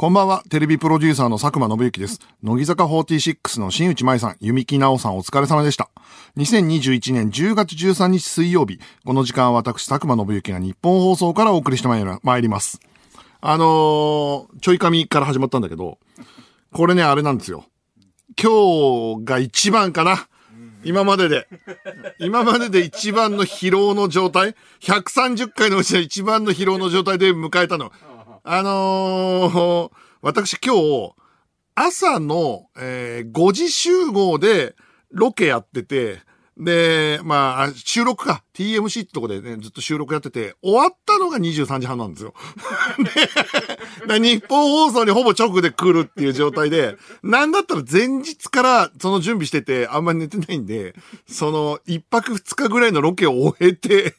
こんばんは、テレビプロデューサーの佐久間信之です。乃木坂46の新内舞さん、弓木直さんお疲れ様でした。2021年10月13日水曜日、この時間は私、佐久間信之が日本放送からお送りしてまいります。あのー、ちょい髪から始まったんだけど、これね、あれなんですよ。今日が一番かな。今までで。今までで一番の疲労の状態 ?130 回のうちの一番の疲労の状態で迎えたの。あのー、私今日、朝の、えー、5時集合でロケやってて、で、まあ、収録か。TMC ってとこでね、ずっと収録やってて、終わったのが23時半なんですよ。で、日本放送にほぼ直で来るっていう状態で、なんだったら前日からその準備してて、あんまり寝てないんで、その、一泊二日ぐらいのロケを終えて、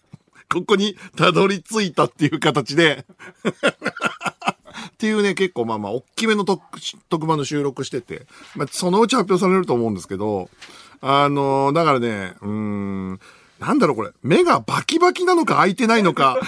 ここにたどり着いたっていう形でっていうね、結構まあまあ、大きめの特特番の収録してて、まあ、そのうち発表されると思うんですけど、あのー、だからね、うーん、なんだろうこれ、目がバキバキなのか開いてないのか。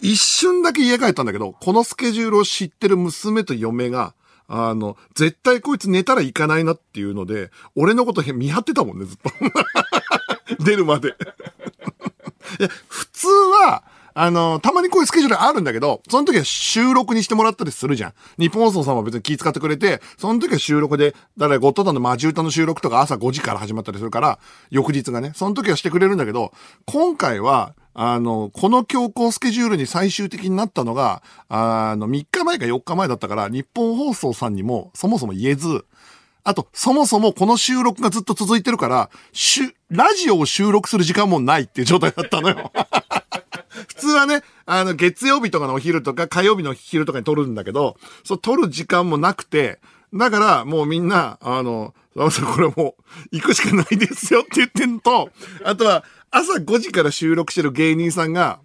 一瞬だけ家帰ったんだけど、このスケジュールを知ってる娘と嫁が、あの、絶対こいつ寝たら行かないなっていうので、俺のこと見張ってたもんね、ずっと。出るまで。いや、普通は、あの、たまにこういうスケジュールあるんだけど、その時は収録にしてもらったりするじゃん。日本放送さんは別に気遣ってくれて、その時は収録で、だからゴッドタンのマジ歌の収録とか朝5時から始まったりするから、翌日がね、その時はしてくれるんだけど、今回は、あの、この強行スケジュールに最終的になったのが、あの、3日前か4日前だったから、日本放送さんにもそもそも言えず、あと、そもそもこの収録がずっと続いてるから、しラジオを収録する時間もないっていう状態だったのよ。普通はね、あの、月曜日とかのお昼とか火曜日の昼とかに撮るんだけど、そう、撮る時間もなくて、だからもうみんな、あの、これもう、行くしかないですよって言ってんと、あとは、朝5時から収録してる芸人さんが、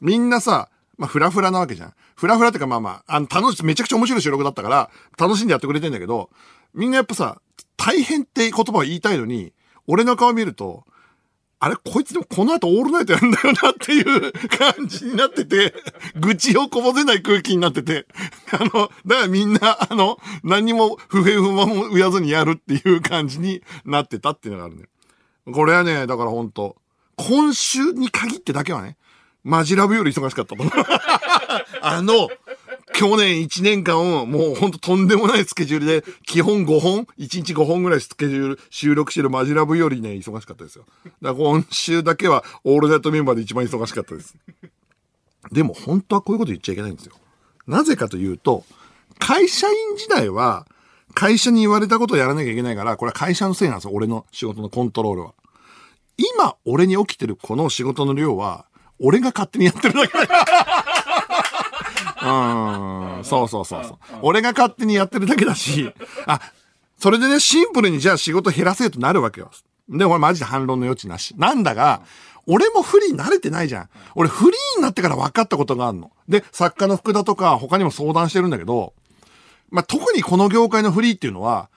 みんなさ、まあ、フラフラなわけじゃん。フラフラってかまあまあ、あの、楽し、めちゃくちゃ面白い収録だったから、楽しんでやってくれてんだけど、みんなやっぱさ、大変って言葉を言いたいのに、俺の顔見ると、あれ、こいつでもこの後オールナイトやるんだよなっていう感じになってて、愚痴をこぼせない空気になってて、あの、だからみんな、あの、何も不平不満も言わずにやるっていう感じになってたっていうのがあるね。これはね、だからほんと、今週に限ってだけはね、マジラブより忙しかったと思う。あの、去年1年間をもうほんととんでもないスケジュールで、基本5本 ?1 日5本ぐらいスケジュール収録してるマジラブよりね、忙しかったですよ。だから今週だけはオールナイトメンバーで一番忙しかったです。でも本当はこういうこと言っちゃいけないんですよ。なぜかというと、会社員時代は、会社に言われたことをやらなきゃいけないから、これは会社のせいなんですよ。俺の仕事のコントロールは。今、俺に起きてるこの仕事の量は、俺が勝手にやってるだけだから。うん、そうそうそうそう。俺が勝手にやってるだけだし、あ、それでね、シンプルにじゃあ仕事減らせとなるわけよ。で、俺マジで反論の余地なし。なんだが、俺もフリー慣れてないじゃん。俺フリーになってから分かったことがあるの。で、作家の福田とか他にも相談してるんだけど、まあ、特にこの業界のフリーっていうのは、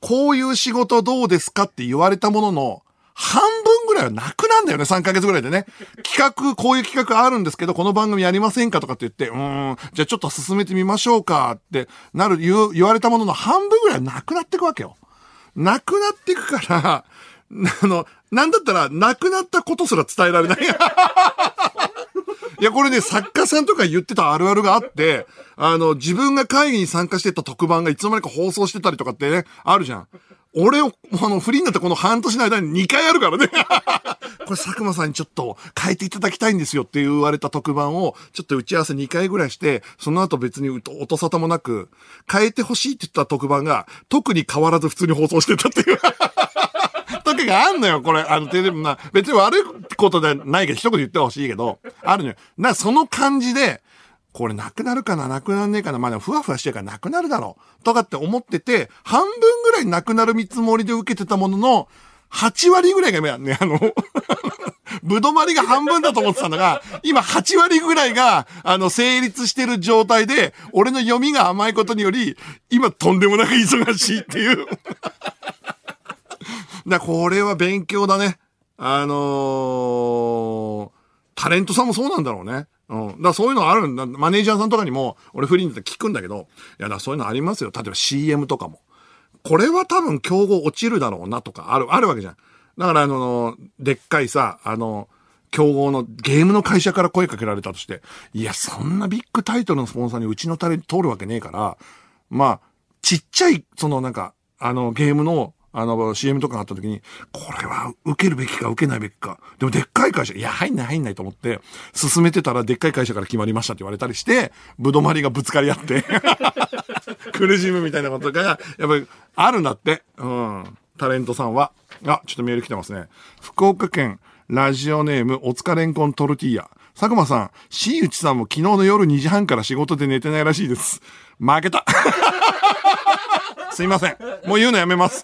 こういう仕事どうですかって言われたものの、半分ぐらいはなくなんだよね、3ヶ月ぐらいでね。企画、こういう企画あるんですけど、この番組やりませんかとかって言って、うん、じゃあちょっと進めてみましょうかってなる、言言われたものの半分ぐらいはなくなっていくわけよ。なくなっていくから、あの、なんだったら、なくなったことすら伝えられない。いや、これね、作家さんとか言ってたあるあるがあって、あの、自分が会議に参加してた特番がいつの間にか放送してたりとかってね、あるじゃん。俺を、あの、フリーになったこの半年の間に2回あるからね。これ佐久間さんにちょっと変えていただきたいんですよって言われた特番を、ちょっと打ち合わせ2回ぐらいして、その後別に音沙汰もなく、変えてほしいって言った特番が、特に変わらず普通に放送してたっていう。時があんのよ、これ。あの、テレビな、別に悪いことではないけど、一言言ってほしいけど、あるのよ。な、その感じで、これなくなるかな？なくなんねえかな？まあでもふわふわしてるからなくなるだろう。とかって思ってて、半分ぐらいなくなる見積もりで受けてたものの、8割ぐらいがね、あの ぶどまりが半分だと思ってたのが、今8割ぐらいが、あの、成立してる状態で、俺の読みが甘いことにより、今とんでもなく忙しいっていう だこれは勉強だね。あのー、タレントさんもそうなんだろうね。うん。だからそういうのあるんだ。マネージャーさんとかにも、俺フリーになって聞くんだけど、いや、だそういうのありますよ。例えば CM とかも。これは多分競合落ちるだろうなとか、ある、あるわけじゃん。だからあの、でっかいさ、あの、競合のゲームの会社から声かけられたとして、いや、そんなビッグタイトルのスポンサーにうちのタレント通るわけねえから、まあ、ちっちゃい、そのなんか、あの、ゲームの、あの、CM とかがあった時に、これは受けるべきか受けないべきか。でもでっかい会社、いや、入んない入んないと思って、進めてたらでっかい会社から決まりましたって言われたりして、ぶどまりがぶつかり合って苦しむみたいなことが、やっぱりあるんだって。うん。タレントさんは。あ、ちょっとメール来てますね。福岡県、ラジオネーム、おつかれんこんトルティーヤ。佐久間さん、新内さんも昨日の夜2時半から仕事で寝てないらしいです。負けた。すいません。もう言うのやめます。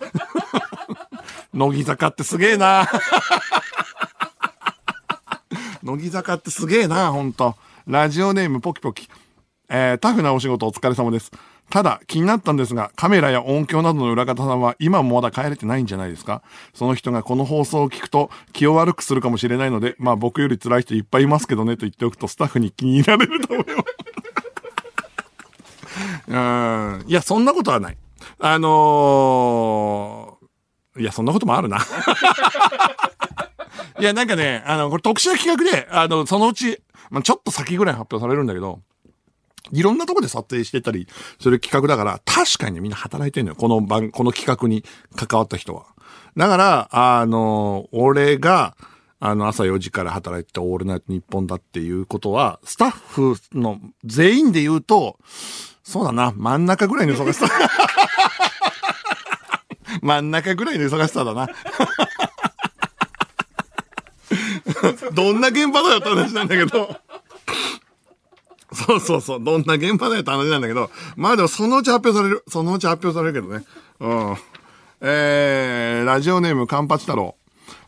乃木坂ってすげえな。乃木坂ってすげえな、ほんと。ラジオネームポキポキ。えー、タフなお仕事お疲れ様です。ただ、気になったんですが、カメラや音響などの裏方さんは今もまだ帰れてないんじゃないですか？その人がこの放送を聞くと気を悪くするかもしれないので、まあ僕より辛い人いっぱいいますけどねと言っておくとスタッフに気に入られると思います。うん。いや、そんなことはない。あのー、いや、そんなこともあるな。いや、なんかね、あの、これ特殊な企画で、あの、そのうち、まあ、ちょっと先ぐらい発表されるんだけど、いろんなとこで撮影してたりする企画だから、確かにね、みんな働いてんのよ。この番、この企画に関わった人は。だから、あの、俺が、あの、朝4時から働いてたオールナイトニッポンだっていうことは、スタッフの全員で言うと、そうだな、真ん中ぐらいの忙しさ。真ん中ぐらいの忙しさだな。どんな現場だよって話なんだけど。そうそうそう。どんな現場だよって話なんだけど。まあでもそのうち発表される。そのうち発表されるけどね。うん。えー、ラジオネームカンパチ太郎。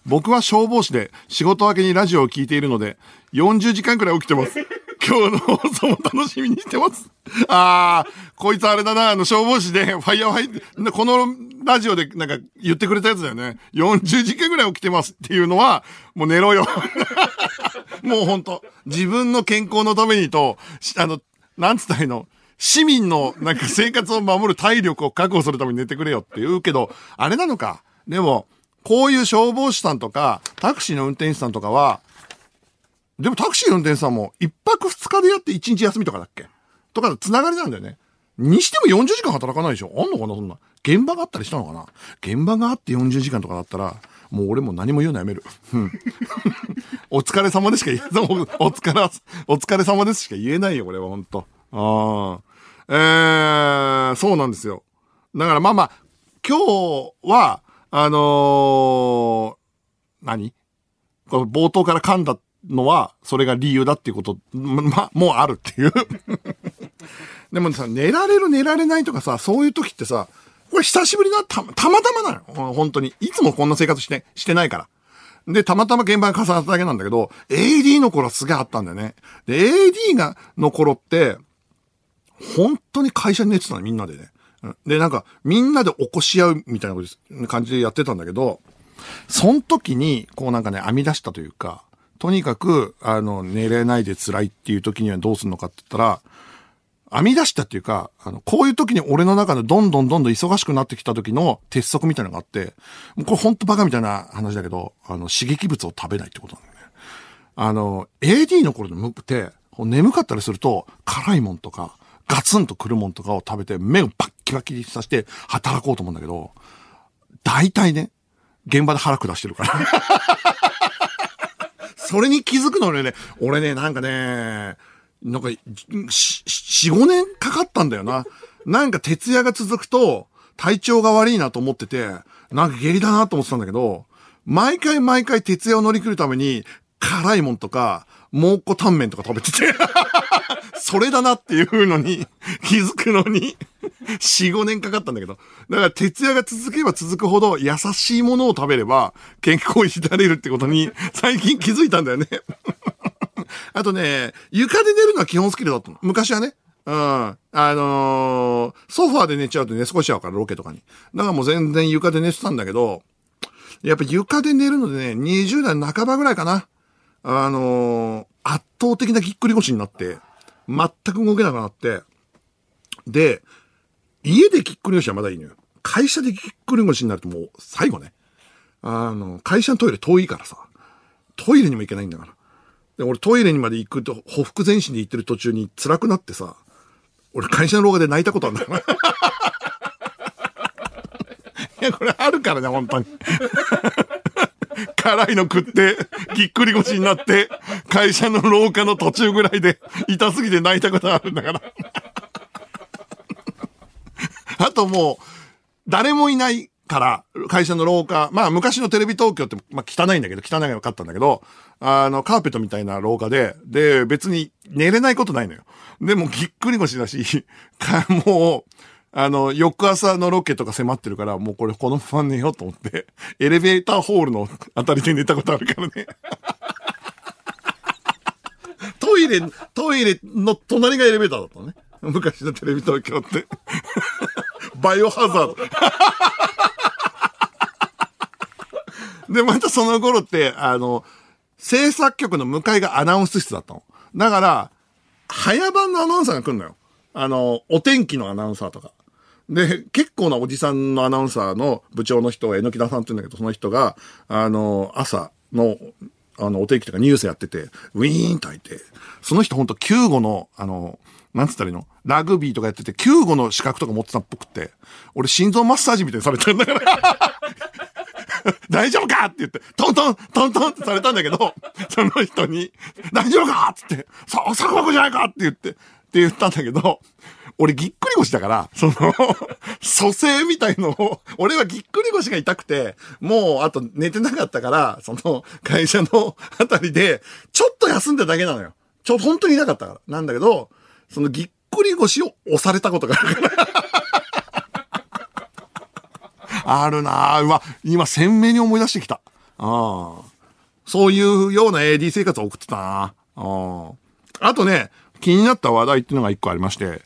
僕は消防士で仕事明けにラジオを聞いているので、40時間くらい起きてます。今日の放送も楽しみにしてます。ああ、こいつあれだな、あの、消防士で、ファイヤーファイ、このラジオでなんか言ってくれたやつだよね。40時間ぐらい起きてますっていうのは、もう寝ろよ。もうほんと、自分の健康のためにと、あの、なんつったらいいの、市民のなんか生活を守る体力を確保するために寝てくれよって言うけど、あれなのか。でも、こういう消防士さんとか、タクシーの運転手さんとかは、でもタクシー運転手さんも一泊二日でやって一日休みとかだっけ？とかつながりなんだよね。にしても40時間働かないでしょ？あんのかなそんな。現場があったりしたのかな？現場があって40時間とかだったら、もう俺も何も言うのやめる。うん。お疲れ様でしか言えない。お疲れ、お疲れ様ですしか言えないよ、これは、ほんと。ああ。えー、そうなんですよ。だからまあまあ、今日は、あのー、何？この冒頭から噛んだのは、それが理由だっていうこと、ま、もうあるっていう でもさ、寝られる寝られないとかさ、そういう時ってさ、これ久しぶりな、た、たまたまなの。本当に。いつもこんな生活して、してないから。で、たまたま現場が重なっただけなんだけど、AD の頃はすげえあったんだよね。で、AD が、の頃って、本当に会社に寝てたの、みんなでね。で、なんか、みんなで起こし合うみたいな感じでやってたんだけど、その時に、こうなんかね、編み出したというか、とにかく、あの、寝れないで辛いっていう時にはどうするのかって言ったら、編み出したっていうか、あの、こういう時に俺の中でどんどんどんどん忙しくなってきた時の鉄則みたいなのがあって、これほんとバカみたいな話だけど、あの、刺激物を食べないってことなんだよね。あの、AD の頃のムックって、眠かったりすると、辛いもんとか、ガツンとくるもんとかを食べて、目をバッキバキにさせて働こうと思うんだけど、大体ね、現場で腹下してるから。それに気づくのね、俺ね、なんかね、なんか、四、五年かかったんだよな。なんか徹夜が続くと、体調が悪いなと思ってて、なんか下痢だなと思ってたんだけど、毎回毎回徹夜を乗り切るために、辛いもんとか、蒙古タンメンとか食べててそれだなっていうのに 気づくのに4、5年かかったんだけど。だから徹夜が続けば続くほど優しいものを食べれば健康を維れるってことに最近気づいたんだよね あとね、床で寝るのは基本スキルだったの。昔はね。うん。あのー、ソファーで寝ちゃうと寝過ごしちゃうから、ロケとかに。だからもう全然床で寝てたんだけど、やっぱ床で寝るのでね、20代半ばぐらいかな。あのー、倒的なぎっくり腰になって、全く動けなくなって、で、家でぎっくり腰はまだいいのよ。会社でぎっくり腰になるともう最後ね。あの、会社のトイレ遠いからさ、トイレにも行けないんだから。で、俺トイレにまで行くと、ほふ前進で行ってる途中に辛くなってさ、俺会社の廊下で泣いたことあるんだよ。いや、これあるからね、本当に。辛いの食って、ぎっくり腰になって、会社の廊下の途中ぐらいで、痛すぎて泣いたことあるんだから。あともう、誰もいないから、会社の廊下、まあ昔のテレビ東京って、まあ汚いんだけど、汚いが分かったんだけど、あの、カーペットみたいな廊下で、で、別に寝れないことないのよ。でもぎっくり腰だし、もう、あの、翌朝のロケとか迫ってるから、もうこれこのまま寝ようと思って、エレベーターホールのあたりで寝たことあるからね。トイレ、トイレの隣がエレベーターだったのね。昔のテレビ東京って。バイオハザード。で、またその頃って、あの、制作局の向かいがアナウンス室だったの。だから、早番のアナウンサーが来るのよ。あの、お天気のアナウンサーとか。で、結構なおじさんのアナウンサーの部長の人、えのきださんって言うんだけど、その人が、あの、朝の、あの、お天気とかニュースやってて、ウィーンと開いて、その人ほんと救護の、あの、なんつったらいいの？ラグビーとかやってて、救護の資格とか持ってたっぽくて、俺心臓マッサージみたいにされてるんだから。大丈夫かって言って、トントン、トントンってされたんだけど、その人に、大丈夫かっつって、さ、サクじゃないかって言って、って言ったんだけど、俺ぎっくり腰だから、その、蘇生みたいのを、俺はぎっくり腰が痛くて、もうあと寝てなかったから、その会社のあたりで、ちょっと休んだだけなのよ。ちょ、本当に痛かったから。なんだけど、そのぎっくり腰を押されたことがあるから。あるなぁ。うわ、今鮮明に思い出してきた。ああ。そういうような AD 生活を送ってたな。あとね、気になった話題っていうのが一個ありまして、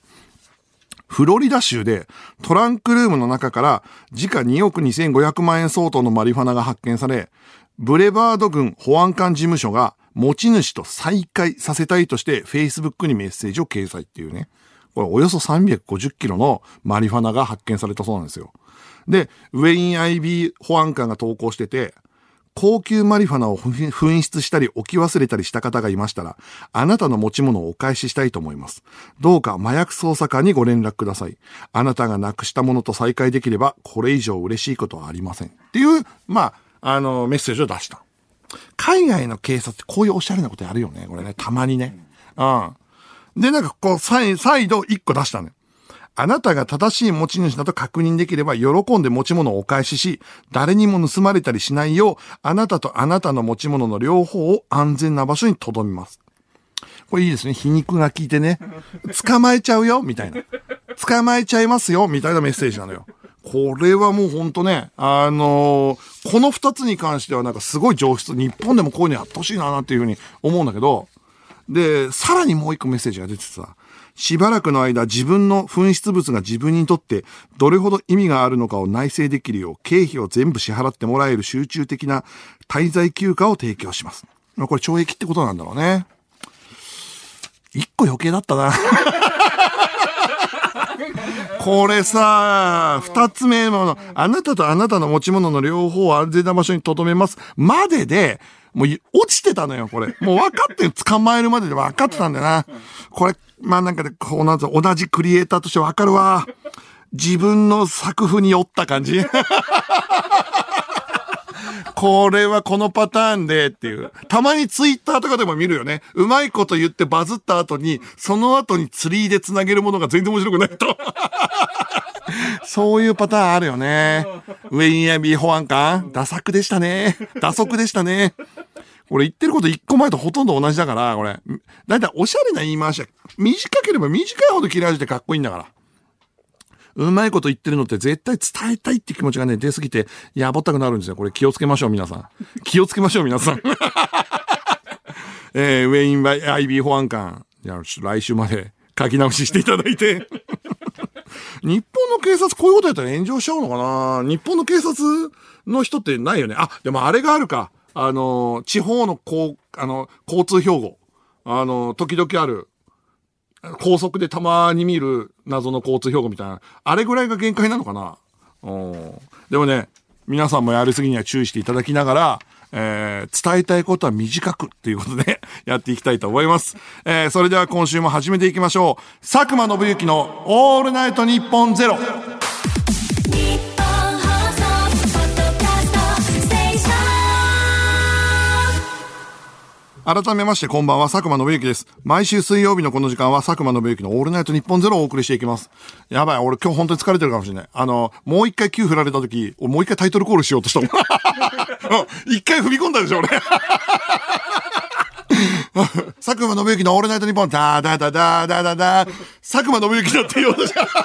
フロリダ州でトランクルームの中から時価2億2500万円相当のマリファナが発見され、ブレバード郡保安官事務所が持ち主と再会させたいとして Facebook にメッセージを掲載っていうね。これおよそ350キロのマリファナが発見されたそうなんですよ。で、ウェイン IB 保安官が投稿してて、高級マリファナを紛失したり置き忘れたりした方がいましたら、あなたの持ち物をお返ししたいと思います。どうか麻薬捜査官にご連絡ください。あなたがなくしたものと再会できれば、これ以上嬉しいことはありません。っていう、まあ、あの、メッセージを出した。海外の警察ってこういうおしゃれなことやるよね。これね、たまにね。うん。で、なんかこう、再度一個出したのよ。あなたが正しい持ち主だと確認できれば喜んで持ち物をお返しし、誰にも盗まれたりしないよう、あなたとあなたの持ち物の両方を安全な場所に留めます。これいいですね。皮肉が効いてね。捕まえちゃうよ、みたいな。捕まえちゃいますよ、みたいなメッセージなのよ。これはもうほんとね、あのーこの二つに関してはなんかすごい上質。日本でもこういうのやってほしいな、っていうふうに思うんだけど、で、さらにもう一個メッセージが出てさ、しばらくの間自分の紛失物が自分にとってどれほど意味があるのかを内省できるよう経費を全部支払ってもらえる集中的な滞在休暇を提供します。まこれ懲役ってことなんだろうね。一個余計だったな。これさ、二つ目の、あなたとあなたの持ち物の両方を安全な場所に留めます。までで、もう落ちてたのよ、これ。もう分かって、捕まえるまでで分かってたんだよな。これ、まあなんかで、こうなんぞ同じクリエイターとして分かるわ。自分の作風に酔った感じ。これはこのパターンでっていう。たまにツイッターとかでも見るよね。うまいこと言ってバズった後に、その後にツリーで繋げるものが全然面白くないと。そういうパターンあるよね。ウェインアビー保安官、打作でしたね。打足でしたね。これ言ってること一個前とほとんど同じだから、これ。だいたいおしゃれな言い回しは、短ければ短いほど切れ味でかっこいいんだから。うまいこと言ってるのって絶対伝えたいって気持ちがね、出すぎて、やぼったくなるんですよ。これ気をつけましょう、皆さん。気をつけましょう、皆さん。えー、ウェインバイ、アイビー保安官。じゃあ、ちょっと来週まで書き直ししていただいて。日本の警察こういうことやったら炎上しちゃうのかな？日本の警察の人ってないよね？あ、でもあれがあるか。あの、地方のこう、あの、交通標語。あの、時々ある、高速でたまに見る謎の交通標語みたいな、あれぐらいが限界なのかな？うん。でもね、皆さんもやりすぎには注意していただきながら、えー、伝えたいことは短くっていうことで やっていきたいと思います。えー、それでは今週も始めていきましょう。佐久間信之のオールナイトニッポンゼロ。改めましてこんばんは、佐久間信之です。毎週水曜日のこの時間は佐久間信之のオールナイトニッポンゼロをお送りしていきます。やばい、俺今日本当に疲れてるかもしれない。あの、もう一回 Q 振られた時、俺もう一回タイトルコールしようとしたもん。一回踏み込んだでしょ、俺。佐久間信之のオールナイトニッポン、ダーダダダダダダ佐久間信之だって言おうとした。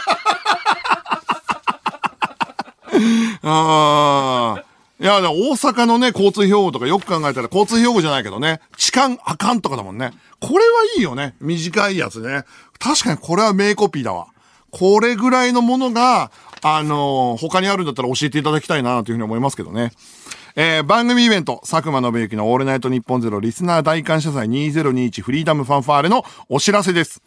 ああ。いや、大阪のね、交通標語とかよく考えたら交通標語じゃないけどね、痴漢あかんとかだもんね。これはいいよね。短いやつね。確かにこれは名コピーだわ。これぐらいのものが、あのー他にあるんだったら教えていただきたいなというふうに思いますけどね。えー番組イベント、佐久間信之のオールナイトニッポンゼロリスナー大感謝祭2021フリーダムファンファーレのお知らせです。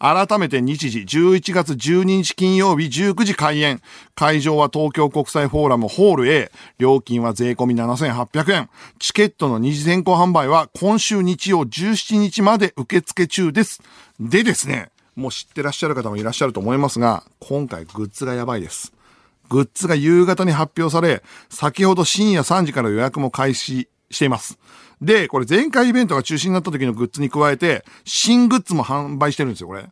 改めて日時11月12日金曜日19時開演。会場は東京国際フォーラムホール A。料金は税込み7800円。チケットの二次先行販売は今週日曜17日まで受付中です。でですね、もう知ってらっしゃる方もいらっしゃると思いますが、今回グッズがやばいです。グッズが夕方に発表され、先ほど深夜3時から予約も開始しています。で、これ前回イベントが中止になった時のグッズに加えて、新グッズも販売してるんですよ、これ。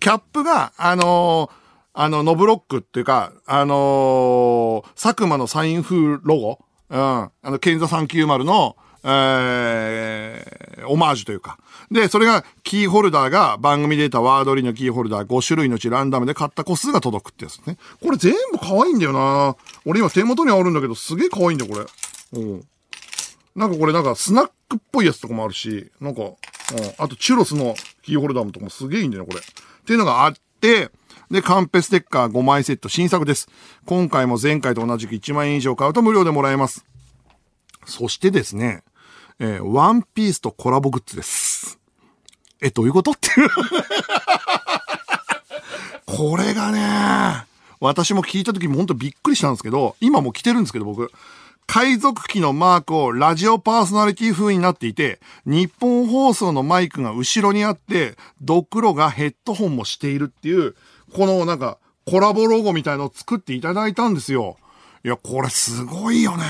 キャップが、あのーあの、ノブロックっていうか、あのー佐久間のサイン風ロゴうん。あの、ケンザ390の、えー、オマージュというか。で、それが、キーホルダーが番組データワードリーのキーホルダー5種類のうちランダムで買った個数が届くってやつね。これ全部可愛いんだよな俺今手元にあるんだけど、すげえ可愛いんだよ、これ。うん。なんかこれなんかスナックっぽいやつとかもあるし、なんか、うん、あとチュロスのキーホルダーもとかもすげえいいんだよね、これ。っていうのがあって、で、カンペステッカー5枚セット新作です。今回も前回と同じく1万円以上買うと無料でもらえます。そしてですね、えーワンピースとコラボグッズです。え、どういうことっていう。これがね、私も聞いた時も本当びっくりしたんですけど、今も着てるんですけど僕、海賊機のマークをラジオパーソナリティ風になっていて、日本放送のマイクが後ろにあって、ドクロがヘッドホンもしているっていう、このなんかコラボロゴみたいのを作っていただいたんですよ。いや、これすごいよね。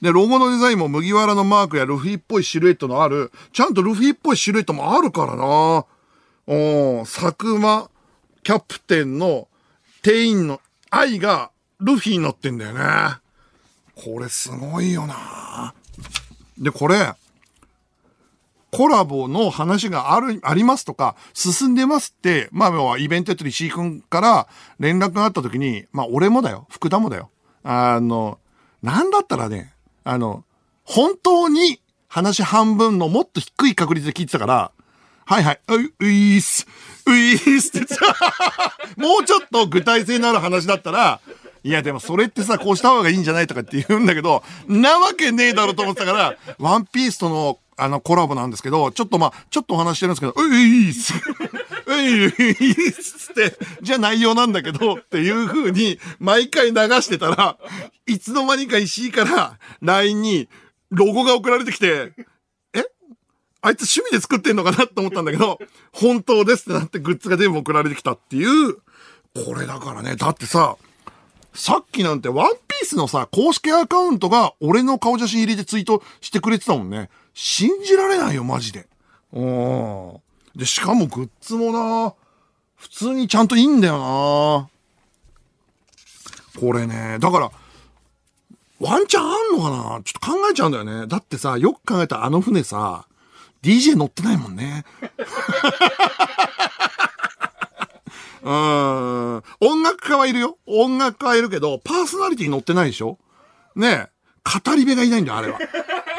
で、ロゴのデザインも麦わらのマークやルフィっぽいシルエットのある、ちゃんとルフィっぽいシルエットもあるからな。うん、佐久間キャプテンの店員の愛がルフィに乗ってんだよね。これすごいよな。で、これ、コラボの話がある、ありますとか、進んでますって、まあ、要はイベントやってる石井くんから連絡があった時に、まあ、俺もだよ、福田もだよ。あの、なんだったらね、あの、本当に話半分のもっと低い確率で聞いてたから、はいはい、う、ういーす、ういーすって。もうちょっと具体性のある話だったら、いやでもそれってさ、こうした方がいいんじゃないとかって言うんだけど、なわけねえだろと思ってたから、ワンピースとのあのコラボなんですけど、ちょっとまあ、ちょっとお話してるんですけど、ういーす、ういーすって、じゃあ内容なんだけど、っていう風に毎回流してたら、いつの間にか石井から LINE にロゴが送られてきて、えあいつ趣味で作ってんのかなって思ったんだけど、本当ですってなってグッズが全部送られてきたっていう、これだからね、だってさ、さっきなんてワンピースのさ、公式アカウントが俺の顔写真入れてツイートしてくれてたもんね。信じられないよ、マジで。うん。で、しかもグッズもな、普通にちゃんといいんだよな。これね、だから、ワンチャンあんのかな？ちょっと考えちゃうんだよね。だってさ、よく考えたらあの船さ、DJ 乗ってないもんね。うん。音楽家はいるよ。音楽家はいるけど、パーソナリティに乗ってないでしょ？ねえ。語り部がいないんだよ、あれは。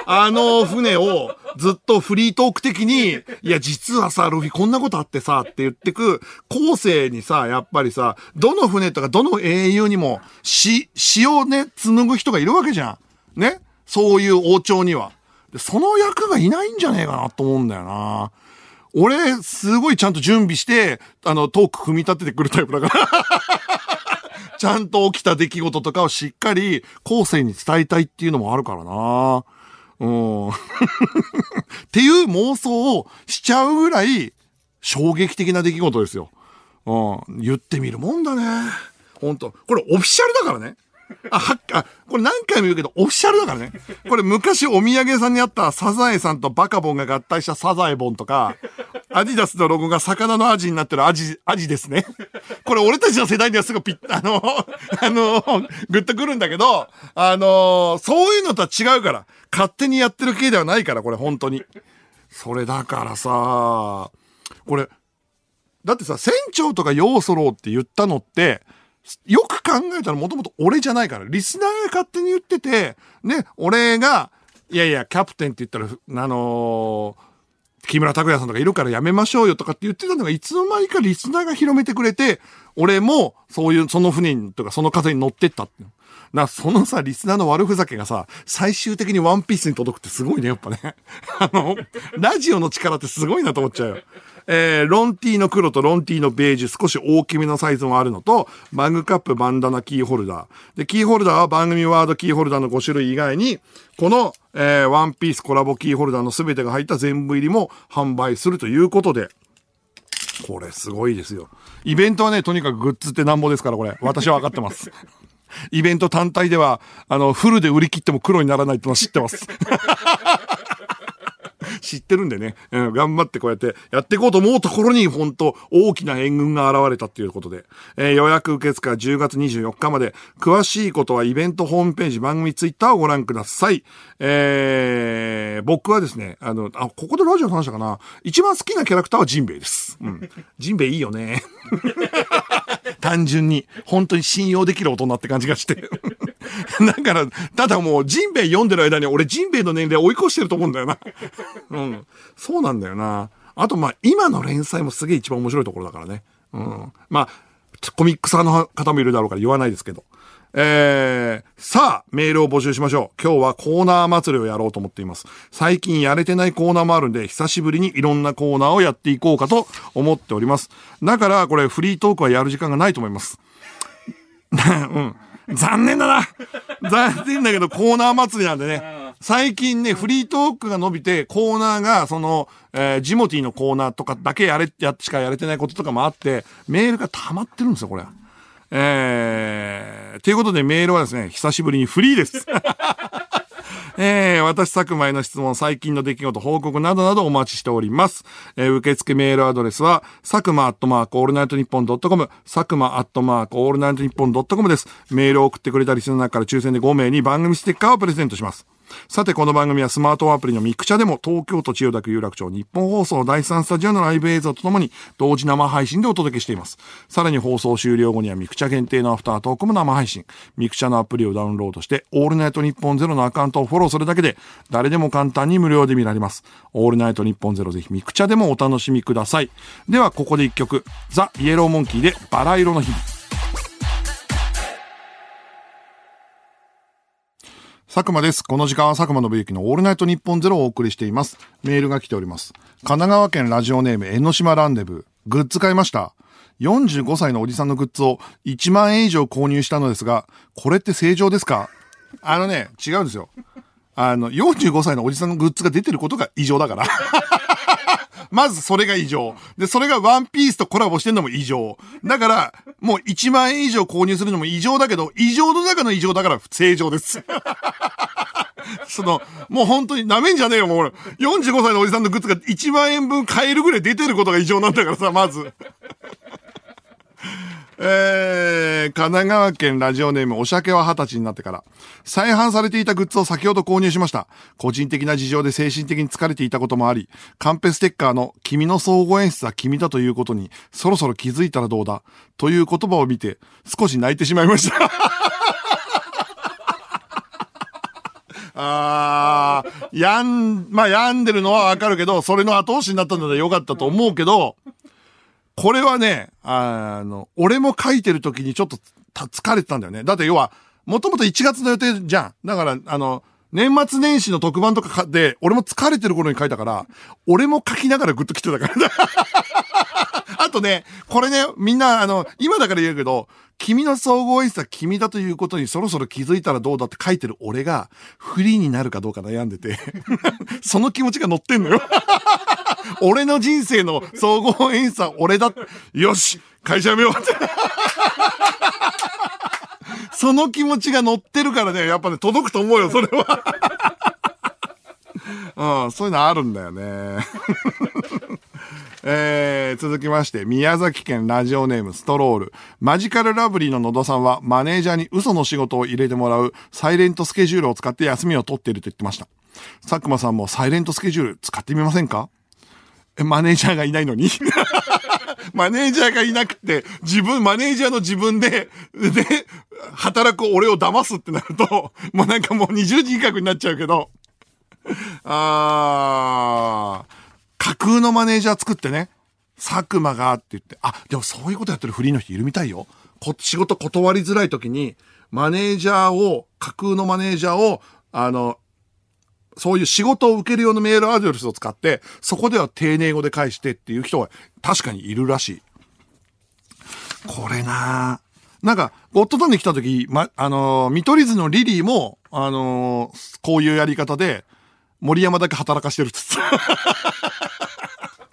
あの船をずっとフリートーク的に、いや、実はさ、ルフィこんなことあってさ、って言ってく、後世にさ、やっぱりさ、どの船とかどの英雄にも、詩、詩をね、紡ぐ人がいるわけじゃん。ね？そういう王朝には。でその役がいないんじゃねえかなと思うんだよな。俺、すごいちゃんと準備して、あの、トーク組み立ててくるタイプだから。ちゃんと起きた出来事とかをしっかり後世に伝えたいっていうのもあるからな。うん。っていう妄想をしちゃうぐらい衝撃的な出来事ですよ。うん。言ってみるもんだね。本当これオフィシャルだからね。あ、はっ、あ、これ何回も言うけど、オフィシャルだからね。これ昔お土産屋さんにあったサザエさんとバカボンが合体したサザエボンとか、アディダスのロゴが魚のアジになってるアジ、アジですね。これ俺たちの世代にはすぐピッ、あの、あの、グッとくるんだけど、あの、そういうのとは違うから。勝手にやってる系ではないから、これ本当に。それだからさ、これ、だってさ、船長とかヨーソローって言ったのって、よく考えたらもともと俺じゃないから、リスナーが勝手に言ってて、ね、俺が、いやいや、キャプテンって言ったら、あのー木村拓哉さんとかいるからやめましょうよとかって言ってたのが、いつの間にかリスナーが広めてくれて、俺も、そういう、その船、とか、その風に乗ってったっていう。な、そのさ、リスナーの悪ふざけがさ、最終的にワンピースに届くってすごいね、やっぱね。あの、ラジオの力ってすごいなと思っちゃうよ。えー、ロンティーの黒とロンティーのベージュ、少し大きめのサイズもあるのと、マグカップ、バンダナ、キーホルダー。で、キーホルダーは番組ワードキーホルダーの5種類以外に、この、えー、ワンピースコラボキーホルダーの全てが入った全部入りも販売するということで、これすごいですよ。イベントはね、とにかくグッズってなんぼですから、これ。私は分かってます。イベント単体では、あの、フルで売り切っても黒にならないってのは知ってます。知ってるんでね、うん、頑張ってこうやってやっていこうと思うところに、本当大きな援軍が現れたっていうことで、えー予約受付は10月24日まで、詳しいことはイベントホームページ、番組ツイッターをご覧ください。えー、僕はですね、あの、あ、ここでラジオの話したかな一番好きなキャラクターはジンベエです。うん。ジンベエいいよね。単純に、本当に信用できる大人って感じがして。だから、ただもう、ジンベエ読んでる間に俺ジンベエの年齢追い越してると思うんだよな。うん。そうなんだよな。あと、まあ、今の連載もすげえ一番面白いところだからね。うん。まあ、コミックさんの方もいるだろうから言わないですけど。えー、さあ、メールを募集しましょう。今日はコーナー祭りをやろうと思っています。最近やれてないコーナーもあるんで、久しぶりにいろんなコーナーをやっていこうかと思っております。だから、これフリートークはやる時間がないと思います。うん。残念だな。残念だけど、コーナー祭りなんでね。最近ね、フリートークが伸びて、コーナーが、その、えージモティのコーナーとかだけやれ、やしかやれてないこととかもあって、メールが溜まってるんですよ、これ。えー、ということでメールはですね、久しぶりにフリーです。えー、私、佐久間への質問、最近の出来事、報告などなどお待ちしております。えー、受付メールアドレスは、佐久間アットマークオールナイトニッポンドットコム、佐久間アットマークオールナイトニッポンドットコムです。メールを送ってくれたりする中から抽選で5名に番組ステッカーをプレゼントします。さて、この番組はスマートアプリのミクチャでも東京都千代田区有楽町ニッポン放送第3スタジオのライブ映像とともに同時生配信でお届けしています。さらに放送終了後にはミクチャ限定のアフタートークも生配信。ミクチャのアプリをダウンロードして、オールナイトニッポンゼロのアカウントをフォローするだけで、誰でも簡単に無料で見られます。オールナイトニッポンゼロぜひミクチャでもお楽しみください。では、ここで一曲。ザ・イエローモンキーでバラ色の日々。佐久間です。この時間は佐久間信之のオールナイトニッポンゼロをお送りしています。メールが来ております。神奈川県ラジオネーム江ノ島ランデブー。グッズ買いました。45歳のおじさんのグッズを1万円以上購入したのですが、これって正常ですか？あのね、違うんですよ。あの、45歳のおじさんのグッズが出てることが異常だから。まずそれが異常。で、それがワンピースとコラボしてんのも異常。だから、もう1万円以上購入するのも異常だけど、異常の中の異常だから正常です。その、もう本当に舐めんじゃねえよ、もう俺。45歳のおじさんのグッズが1万円分買えるぐらい出てることが異常なんだからさ、まず。えー、神奈川県ラジオネームお酒は二十歳になってから、再販されていたグッズを先ほど購入しました。個人的な事情で精神的に疲れていたこともあり、カンペステッカーの君の総合演出は君だということに、そろそろ気づいたらどうだという言葉を見て、少し泣いてしまいました。あー、やん、まあ、病んでるのはわかるけど、それの後押しになったんだらよかったと思うけど、これはね、あの、俺も書いてる時にちょっと疲れてたんだよね。だって要は、もともと1月の予定じゃん。だから、あの、年末年始の特番とかかで、俺も疲れてる頃に書いたから、俺も書きながらグッと来てたから。あとね、これね、みんな、あの、今だから言うけど、君の総合演出は君だということにそろそろ気づいたらどうだって書いてる俺が、フリーになるかどうか悩んでて、その気持ちが乗ってんのよ。俺の人生の総合演出は俺だ。よし会社辞めようって。その気持ちが乗ってるからね、やっぱね、届くと思うよ、それは。うん、そういうのあるんだよね。えー、続きまして、宮崎県ラジオネームストロール。マジカルラブリーの野田さんは、マネージャーに嘘の仕事を入れてもらう、サイレントスケジュールを使って休みを取っていると言ってました。佐久間さんもサイレントスケジュール使ってみませんか、マネージャーがいないのに？マネージャーがいなくて、自分、マネージャーの自分で、で、働く俺を騙すってなると、もうなんかもう20時近くになっちゃうけど、あー、架空のマネージャー作ってね、佐久間がって言って、あ、でもそういうことやってるフリーの人いるみたいよ。こ仕事断りづらい時に、マネージャーを、架空のマネージャーを、あの、そういう仕事を受ける用のメールアドレスを使って、そこでは丁寧語で返してっていう人は確かにいるらしい。これなぁなんか、ゴッドタンに来た時、ま、あのー見取り図のリリーも、あのーこういうやり方で、森山だけ働かしてるっつって。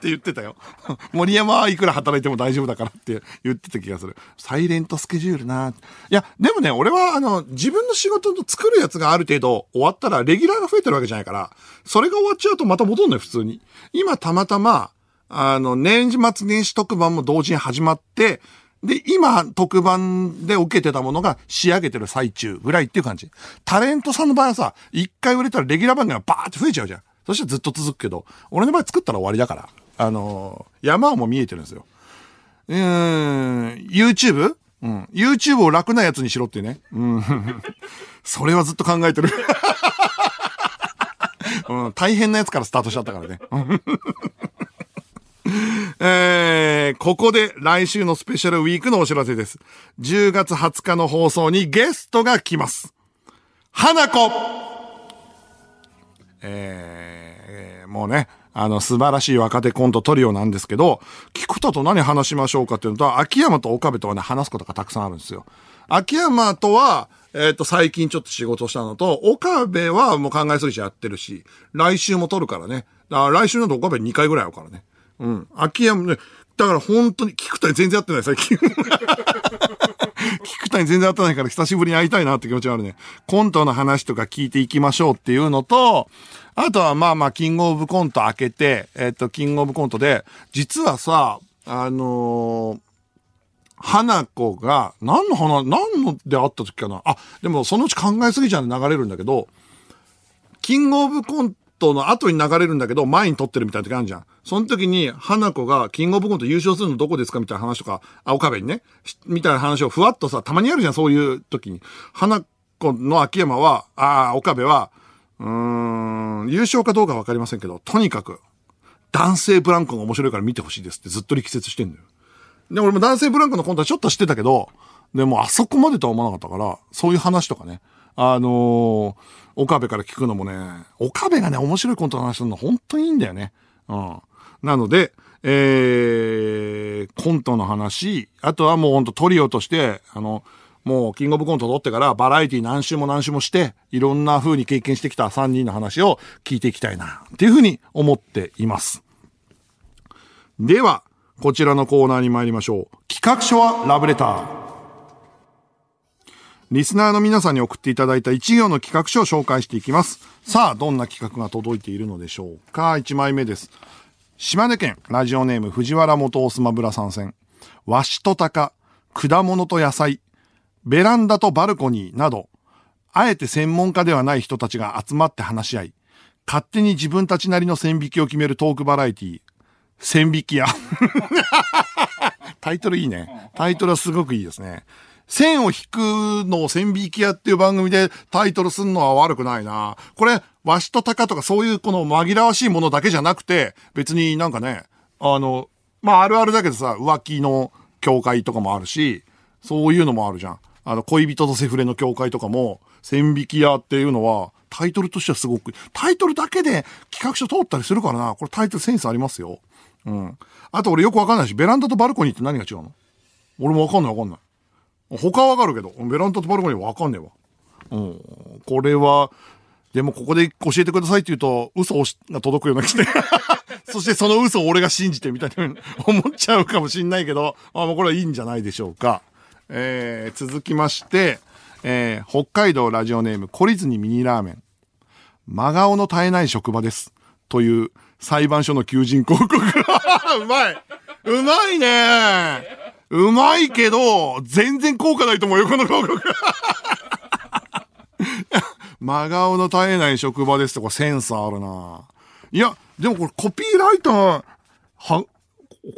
って言ってたよ。森山はいくら働いても大丈夫だからって言ってた気がする。サイレントスケジュールな。いや、でもね、俺はあの、自分の仕事の作るやつがある程度終わったら、レギュラーが増えてるわけじゃないから、それが終わっちゃうとまた戻んのよ、普通に。今たまたま、あの、年末年始特番も同時に始まって、で、今、特番で受けてたものが仕上げてる最中ぐらいっていう感じ。タレントさんの場合はさ、一回売れたらレギュラー番組がバーって増えちゃうじゃん。そしてずっと続くけど、俺の場合作ったら終わりだから。あの山はも見えてるんですよ。うーん、YouTube? うん。YouTube を楽なやつにしろってね。うん。それはずっと考えてる。うん、大変なやつからスタートしちゃったからね。えー、ここで来週のスペシャルウィークのお知らせです。10月20日の放送にゲストが来ます。花子えーもうね、あの、素晴らしい若手コントトリオなんですけど、菊田と何話しましょうかっていうのと、秋山と岡部とはね、話すことがたくさんあるんですよ。秋山とは、えっ、と、最近ちょっと仕事したのと、岡部はもう考えすぎちゃやってるし、来週も撮るからね。だから来週なんて岡部2回ぐらいあるからね。うん。秋山ね、だから本当に、菊田に全然会ってない、最近。菊田に全然会ってないから久しぶりに会いたいなって気持ちがあるね。コントの話とか聞いていきましょうっていうのと、あとはまあまあ、キングオブコント開けて、えっ、と、キングオブコントで、実はさ、あのー花子が、何の花、何ので会った時かなあ、でもそのうち考えすぎちゃうんで流れるんだけど、キングオブコントの後に流れるんだけど、前に撮ってるみたいな時あるじゃん。その時に、花子が、キングオブコント優勝するのどこですかみたいな話とか、あ、岡部にね、みたいな話をふわっとさ、たまにあるじゃん、そういう時に。花子の秋山は、ああ、岡部は、うーん、優勝かどうかわかりませんけど、とにかく、男性ブランコが面白いから見てほしいですってずっと力説してんだよ。で、俺も男性ブランコのコントはちょっと知ってたけど、でもあそこまでとは思わなかったから、そういう話とかね。あのー岡部から聞くのもね、岡部がね、面白いコントの話するの本当にいいんだよね。うん。なので、えー、コントの話、あとはもうほんとトリオとして、あの、もうキングオブコント取ってからバラエティ何週も何週もして、いろんな風に経験してきた3人の話を聞いていきたいな、っていう風に思っています。では、こちらのコーナーに参りましょう。企画書はラブレター。リスナーの皆さんに送っていただいた一行の企画書を紹介していきます。さあ、どんな企画が届いているのでしょうか ?1 枚目です。島根県、ラジオネーム藤原元オスマブラ参戦。和紙と鷹、果物と野菜、ベランダとバルコニーなど、あえて専門家ではない人たちが集まって話し合い、勝手に自分たちなりの線引きを決めるトークバラエティー線引き屋。タイトルいいね。タイトルはすごくいいですね。線を引くのを線引き屋っていう番組でタイトルすんのは悪くないな。これ、わしとたかとかそういうこの紛らわしいものだけじゃなくて、別になんかね、あの、まああるあるだけどさ、浮気の境界とかもあるし、そういうのもあるじゃん。あの、恋人とセフレの境界とかも、線引き屋っていうのはタイトルとしてはすごく、タイトルだけで企画書通ったりするからな。これタイトルセンスありますよ。うん。あと俺よくわかんないし、ベランダとバルコニーって何が違うの？俺もわかんないわかんない。他はわかるけど、ベランダとバルコニーはわかんねえわ。うん。これは、でもここで教えてくださいって言うと、嘘が届くような気して。そしてその嘘を俺が信じてみたいな思っちゃうかもしんないけど、あもうこれはいいんじゃないでしょうか。えー、続きまして、えー、北海道ラジオネーム、懲りずにミニラーメン。真顔の絶えない職場です。という裁判所の求人広告。うまいうまいねうまいけど、全然効果ないと思うよ、この広告。真顔の絶えない職場ですって、これセンスあるないや、でもこれコピーライター、は、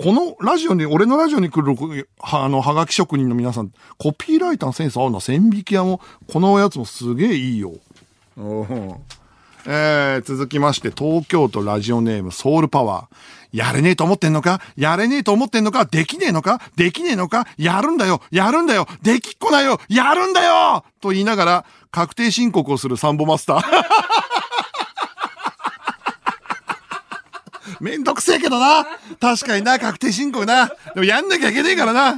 このラジオに、俺のラジオに来る、は、あの、はがき職人の皆さん、コピーライターのセンスあるな。千匹屋も、このやつもすげえいいよ。うんえー、続きまして、東京都ラジオネームソウルパワー。やれねえと思ってんのか？やれねえと思ってんのか？できねえのか？できねえのか？やるんだよやるんだよできっこないよやるんだよと言いながら、確定申告をするサンボマスター。めんどくせえけどな。確かにな、確定申告な。でもやんなきゃいけねえからな。い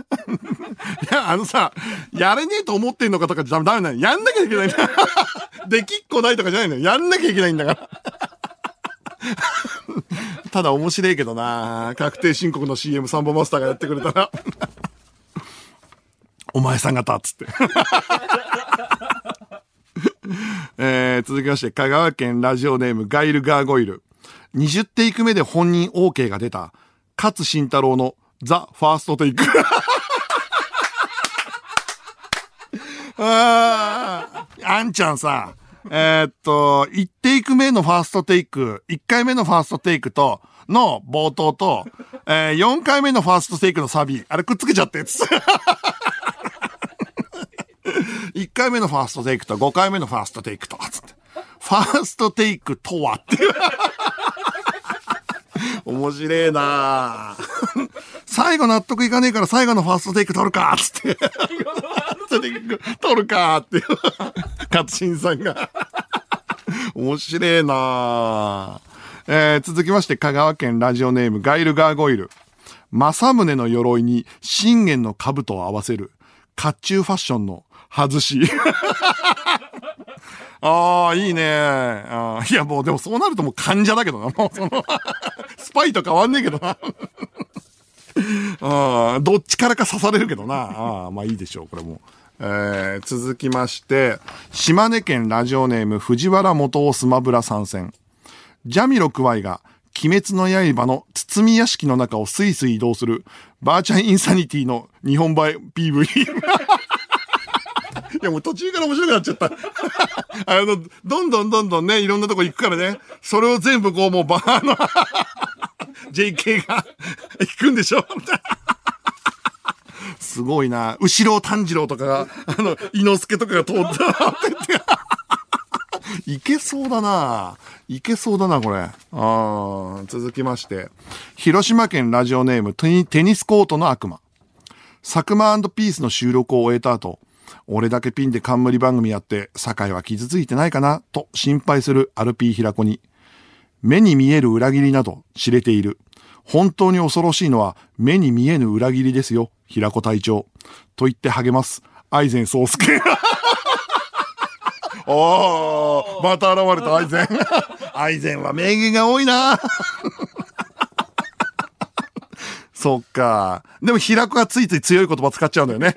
や、あのさ、やれねえと思ってんのかとかじゃダメなの。やんなきゃいけないんだ。できっこないとかじゃないの。やんなきゃいけないんだから。ただ面白いけどな。確定申告の CM サンボマスターがやってくれたら。お前さん方っ、つって。えー、続きまして、香川県ラジオネームガイルガーゴイル。20テイク目で本人 OK が出た、勝慎太郎のザ・ファーストテイク。あーあんちゃんさ、えっと、1テイク目のファーストテイク、1回目のファーストテイクと、の冒頭と、えー、4回目のファーストテイクのサビ、あれくっつけちゃったや、つって。1回目のファーストテイクと5回目のファーストテイクと、つって。ファーストテイクとはっていう。面白えな最後納得いかねえから最後のファーストテイク取るかつって。ファーストテイク取るかって。勝新さんが。面白えなえー、続きまして香川県ラジオネームガイルガーゴイル。正宗の鎧に信玄の兜を合わせる。甲冑ファッションの外し。ああ、いいねあいや、もうでもそうなるともう患者だけどな。もうその、スパイと変わんねえけどな。あ、どっちからか刺されるけどな。あ、まあいいでしょう、これも。えー、続きまして、島根県ラジオネーム藤原元尾スマブラ参戦。ジャミロクワイが、鬼滅の刃の包み屋敷の中をスイスイ移動する、バーチャンインサニティの日本版 PV。いやもう途中から面白くなっちゃった。あの、どんどんどんどんね、いろんなとこ行くからね。それを全部こうもうバーの、JK が 行くんでしょすごいな。後ろ炭治郎とかが、あの、伊之助とかが通ったって言って。いけそうだな。いけそうだな、これ。あ続きまして。広島県ラジオネームテニテニスコートの悪魔。サクマピースの収録を終えた後、俺だけピンで冠番組やって、酒井は傷ついてないかなと心配するアルピー平子に、目に見える裏切りなど知れている。本当に恐ろしいのは目に見えぬ裏切りですよ、平子隊長。と言って励ます、アイゼン宗介。おー、また現れたアイゼン。アイゼンは名言が多いな。そっか。でも、平子がついつい強い言葉使っちゃうんだよね。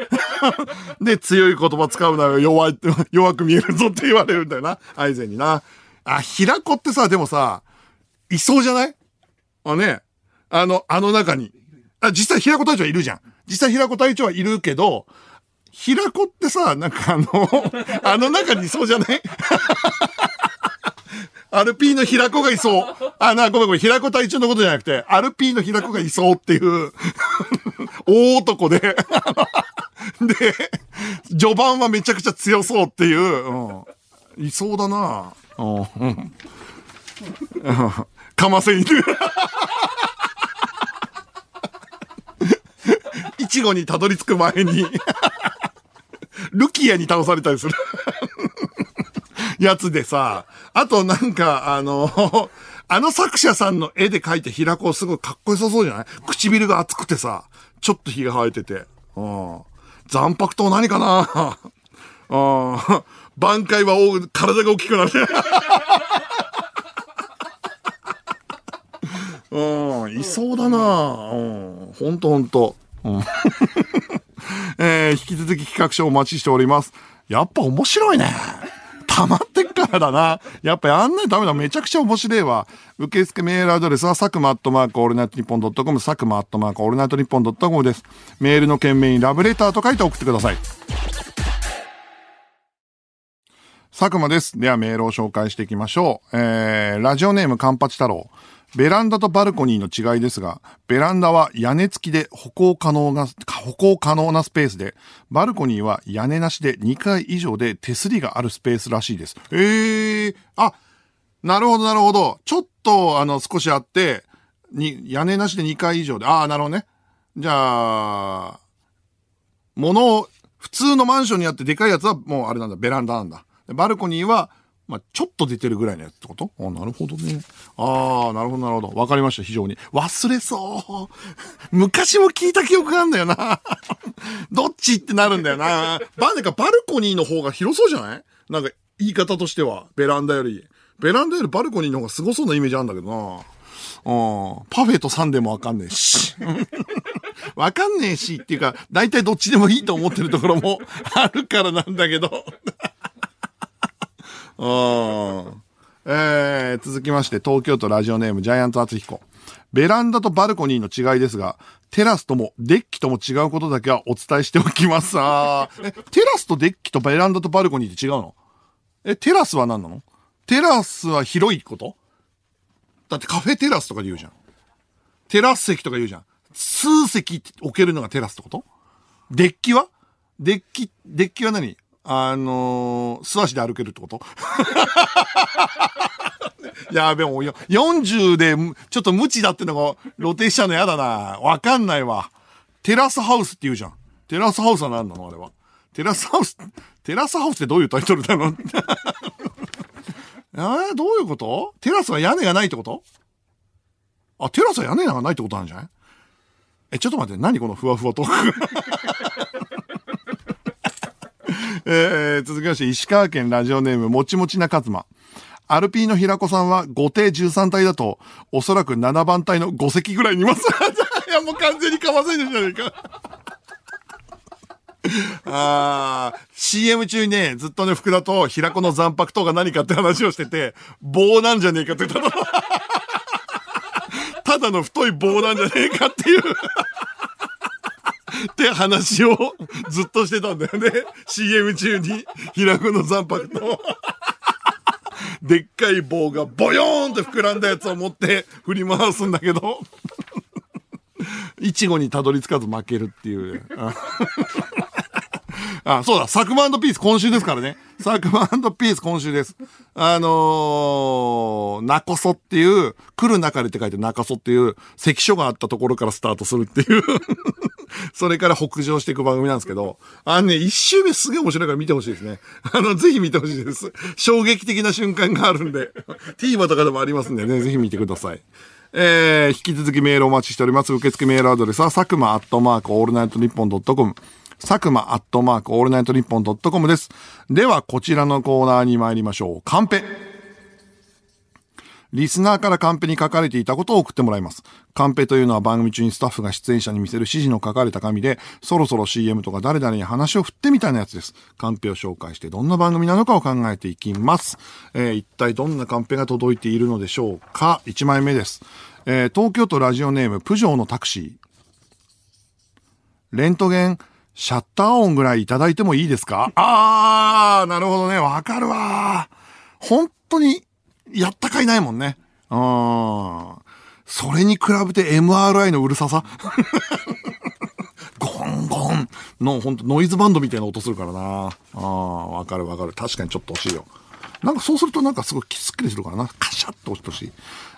で、強い言葉使うなら弱い、弱く見えるぞって言われるんだよな。アイゼンにな。あ、平子ってさ、でもさ、いそうじゃない？あね。あの、あの中に。あ、実際平子隊長いるじゃん。実際平子隊長はいるけど、平子ってさ、なんかあの、あの中にいそうじゃない？アルピーの平子がいそう。あ、な、ごめんごめん、平子隊長のことじゃなくて、アルピーの平子がいそうっていう、大男で、で、序盤はめちゃくちゃ強そうっていう、うん、いそうだな。うん。うん。かませに。いちごにたどり着く前に、ルキアに倒されたりする。やつでさ、あとなんか、あの、あの作者さんの絵で描いた平子すごいかっこよさそうじゃない？唇が厚くてさ、ちょっと火が生えてて。うん。残白糖何かな？うん。挽回は体が大きくなる。うん、いそうだなうん、ほんとほんと。うんえー引き続き企画書お待ちしております。やっぱ面白いね。溜まってっからだな。やっぱやんないとダメだ。めちゃくちゃ面白いわ。受付メールアドレスは、佐久間アットマークオールナイトニッポンドットコム、佐久間アットマークオールナイトニッポンドットコムです。メールの件名にラブレターと書いて送ってください。佐久間です。ではメールを紹介していきましょう。えー、ラジオネームカンパチ太郎。ベランダとバルコニーの違いですが、ベランダは屋根付きで歩行可能な、歩行可能なスペースで、バルコニーは屋根なしで2階以上で手すりがあるスペースらしいです。えー、あ、なるほどなるほど。ちょっと、あの、少しあって、に、屋根なしで2階以上で、ああ、なるほどね。じゃあ、物を、普通のマンションにあってでかいやつはもうあれなんだ、ベランダなんだ。バルコニーは、まあ、ちょっと出てるぐらいのやつってこと？あなるほどね。ああ、なるほど、なるほど。わかりました、非常に。忘れそう。昔も聞いた記憶があるんだよな。どっちってなるんだよな。バネか、バルコニーの方が広そうじゃない？なんか、言い方としては、ベランダより。ベランダよりバルコニーの方がすごそうなイメージあるんだけどな。うん。パフェとサンデーもわかんねえし。わかんねえしっていうか、大体どっちでもいいと思ってるところもあるからなんだけど。えー、続きまして、東京都ラジオネームジャイアント厚彦。ベランダとバルコニーの違いですが、テラスともデッキとも違うことだけはお伝えしておきます。あえ、テラスとデッキとベランダとバルコニーって違うの？え、テラスは何なの？テラスは広いこと？だってカフェテラスとかで言うじゃん。テラス席とか言うじゃん。数席置けるのがテラスってこと？デッキは？デッキ、デッキは何？あのー、素足で歩けるってこと？やべ、もう、40で、ちょっと無知だってのが露呈したのやだな。わかんないわ。テラスハウスって言うじゃん。テラスハウスは何なの？あれは。テラスハウス、テラスハウスってどういうタイトルなの？えー、どういうこと？テラスは屋根がないってこと？あ、テラスは屋根がないってことなんじゃない？え、ちょっと待って、何このふわふわトーク？えー、続きまして、石川県ラジオネーム、もちもちなかずま。アルピーの平子さんは5艇13体だと、おそらく7番隊の5隻ぐらいにいます。いや、もう完全にかませんでじゃねえか。あー CM 中にね、ずっとね、福田と平子の残白糖が何かって話をしてて、棒なんじゃねえかって言ったの。ただの太い棒なんじゃねえかっていう。って話をずっとしてたんだよね。CM 中に平子の残白と、でっかい棒がボヨーンって膨らんだやつを持って振り回すんだけど、いちごにたどり着かず負けるっていう。あ、そうだ、サクマピース今週ですからね。サクマピース今週です。あのー、ナコソっていう、来る中でって書いてナコソっていう、関所があったところからスタートするっていう。それから北上していく番組なんですけど、あのね、一周目すげえ面白いから見てほしいですね。あの、ぜひ見てほしいです。衝撃的な瞬間があるんで、TVer とかでもありますんでね、ぜひ見てください。えー、引き続きメールお待ちしております。受付メールアドレスは、佐久間アットマークオールナイトニッポンドットコム。佐久間アットマークオールナイトニッポンドットコムです。では、こちらのコーナーに参りましょう。カンペ。リスナーからカンペに書かれていたことを送ってもらいます。カンペというのは番組中にスタッフが出演者に見せる指示の書かれた紙で、そろそろ CM とか誰々に話を振ってみたいなやつです。カンペを紹介してどんな番組なのかを考えていきます。えー一体どんなカンペが届いているのでしょうか ?1 枚目です。えー東京都ラジオネーム、プジョーのタクシー。レントゲン、シャッター音ぐらいいただいてもいいですか？あー、なるほどね。わかるわ。本当に、やったかいないもんね。うん。それに比べて MRI のうるささ？ゴンゴンの、ほんとノイズバンドみたいな音するからな。ああ、わかるわかる。確かにちょっと惜しいよ。なんかそうするとなんかすごいすっきりするからな。カシャッと押してほしい。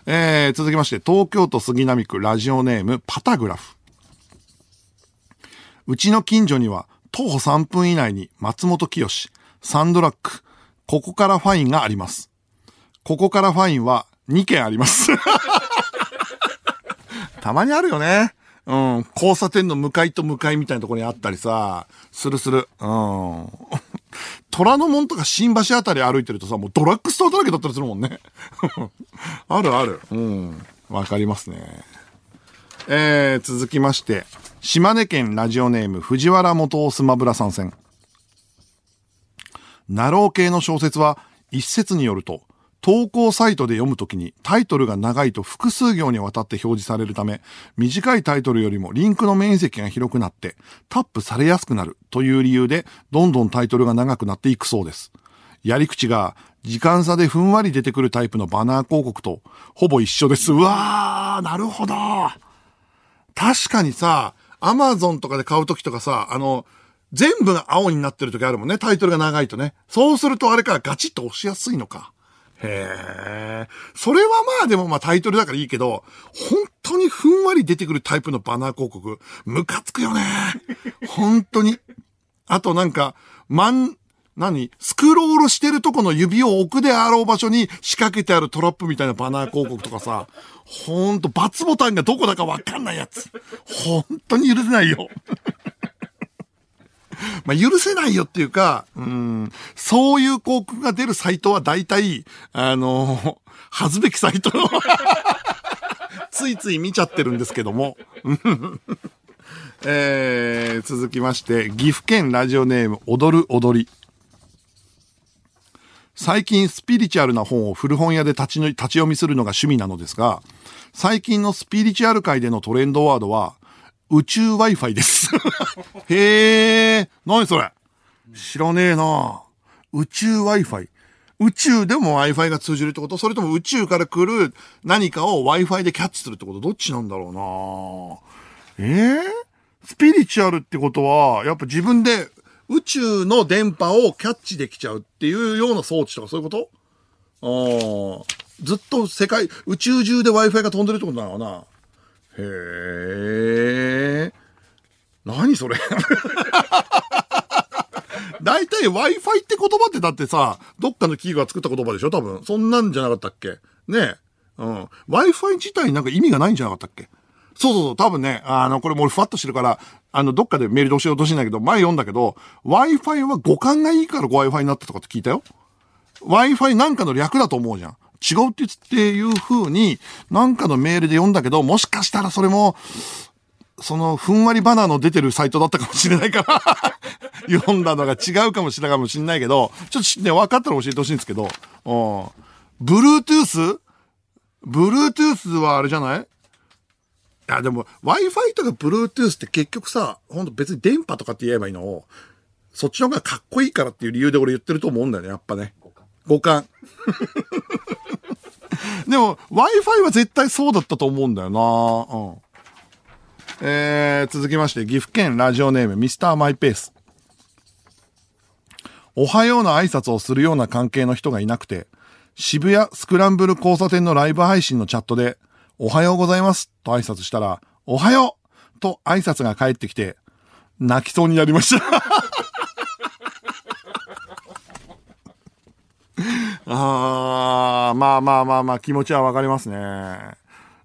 えー、続きまして、東京都杉並区ラジオネームパタグラフ。うちの近所には徒歩3分以内に松本清、サンドラック、ここからファインがあります。ここからファインは2件あります。たまにあるよね。うん。交差点の向かいと向かいみたいなところにあったりさ、するする。うん。虎ノ門とか新橋あたり歩いてるとさ、もうドラッグストアだらけだったりするもんね。あるある。うん。わかりますね。えー、続きまして、島根県ラジオネーム藤原元スマブラ参戦。ナロー系の小説は一説によると、投稿サイトで読むときにタイトルが長いと複数行にわたって表示されるため、短いタイトルよりもリンクの面積が広くなってタップされやすくなるという理由で、どんどんタイトルが長くなっていくそうです。やり口が時間差でふんわり出てくるタイプのバナー広告とほぼ一緒です。うわー、なるほど。確かにさ、アマゾンとかで買うときとかさ、あの、全部が青になってるときあるもんね。タイトルが長いとね。そうするとあれからガチッと押しやすいのか。へえ。それはまあでもまあタイトルだからいいけど、本当にふんわり出てくるタイプのバナー広告、ムカつくよね。本当に。あとなんか、まん、何？スクロールしてるとこの指を置くであろう場所に仕掛けてあるトラップみたいなバナー広告とかさ、ほんと、×ボタンがどこだかわかんないやつ。本当に許せないよ。まあ、許せないよっていうか、うん、そういう広告が出るサイトは大体、あの、恥ずべきサイトの ついつい見ちゃってるんですけども。えー、続きまして、岐阜県ラジオネーム、踊る踊り。最近スピリチュアルな本を古本屋で立ちの立ち読みするのが趣味なのですが、最近のスピリチュアル界でのトレンドワードは、宇宙 Wi-Fi です。へー、何それ。知らねえな。宇宙 Wi-Fi。宇宙でも Wi-Fi が通じるってこと？それとも宇宙から来る何かを Wi-Fi でキャッチするってこと？どっちなんだろうな。えー、スピリチュアルってことは、やっぱ自分で宇宙の電波をキャッチできちゃうっていうような装置とかそういうこと？ああ。ずっと世界、宇宙中で Wi-Fi が飛んでるってことなのかな？へえ。何それ？大体 Wi-Fi って言葉ってだってさ、どっかの企業が作った言葉でしょ？多分。そんなんじゃなかったっけ？ねえ。うん。Wi-Fi 自体なんか意味がないんじゃなかったっけ？そうそうそう、多分ね、あの、これもうふわっとしてるから、あの、どっかでメールで教えようとしてんだけど、前読んだけど、Wi-Fi は五感がいいから Wi-Fi になったとかって聞いたよ。Wi-Fi なんかの略だと思うじゃん。違うって言っていう風に、なんかのメールで読んだけど、もしかしたらそれも、その、ふんわりバナーの出てるサイトだったかもしれないから、読んだのが違うかもしれないかもしれないけど、ちょっとね、分かったら教えてほしいんですけど、うん。Bluetooth? Bluetooth はあれじゃない？いや、でも、Wi-Fi とか Bluetooth って結局さ、ほんと別に電波とかって言えばいいのを、そっちの方がかっこいいからっていう理由で俺言ってると思うんだよね、やっぱね。五感。でも、Wi-Fi は絶対そうだったと思うんだよなうん。えー、続きまして、岐阜県ラジオネーム、ミスターマイペース。おはようの挨拶をするような関係の人がいなくて、渋谷スクランブル交差点のライブ配信のチャットで、おはようございますと挨拶したら、おはようと挨拶が返ってきて、泣きそうになりました。あー、まあまあまあまあ気持ちはわかりますね。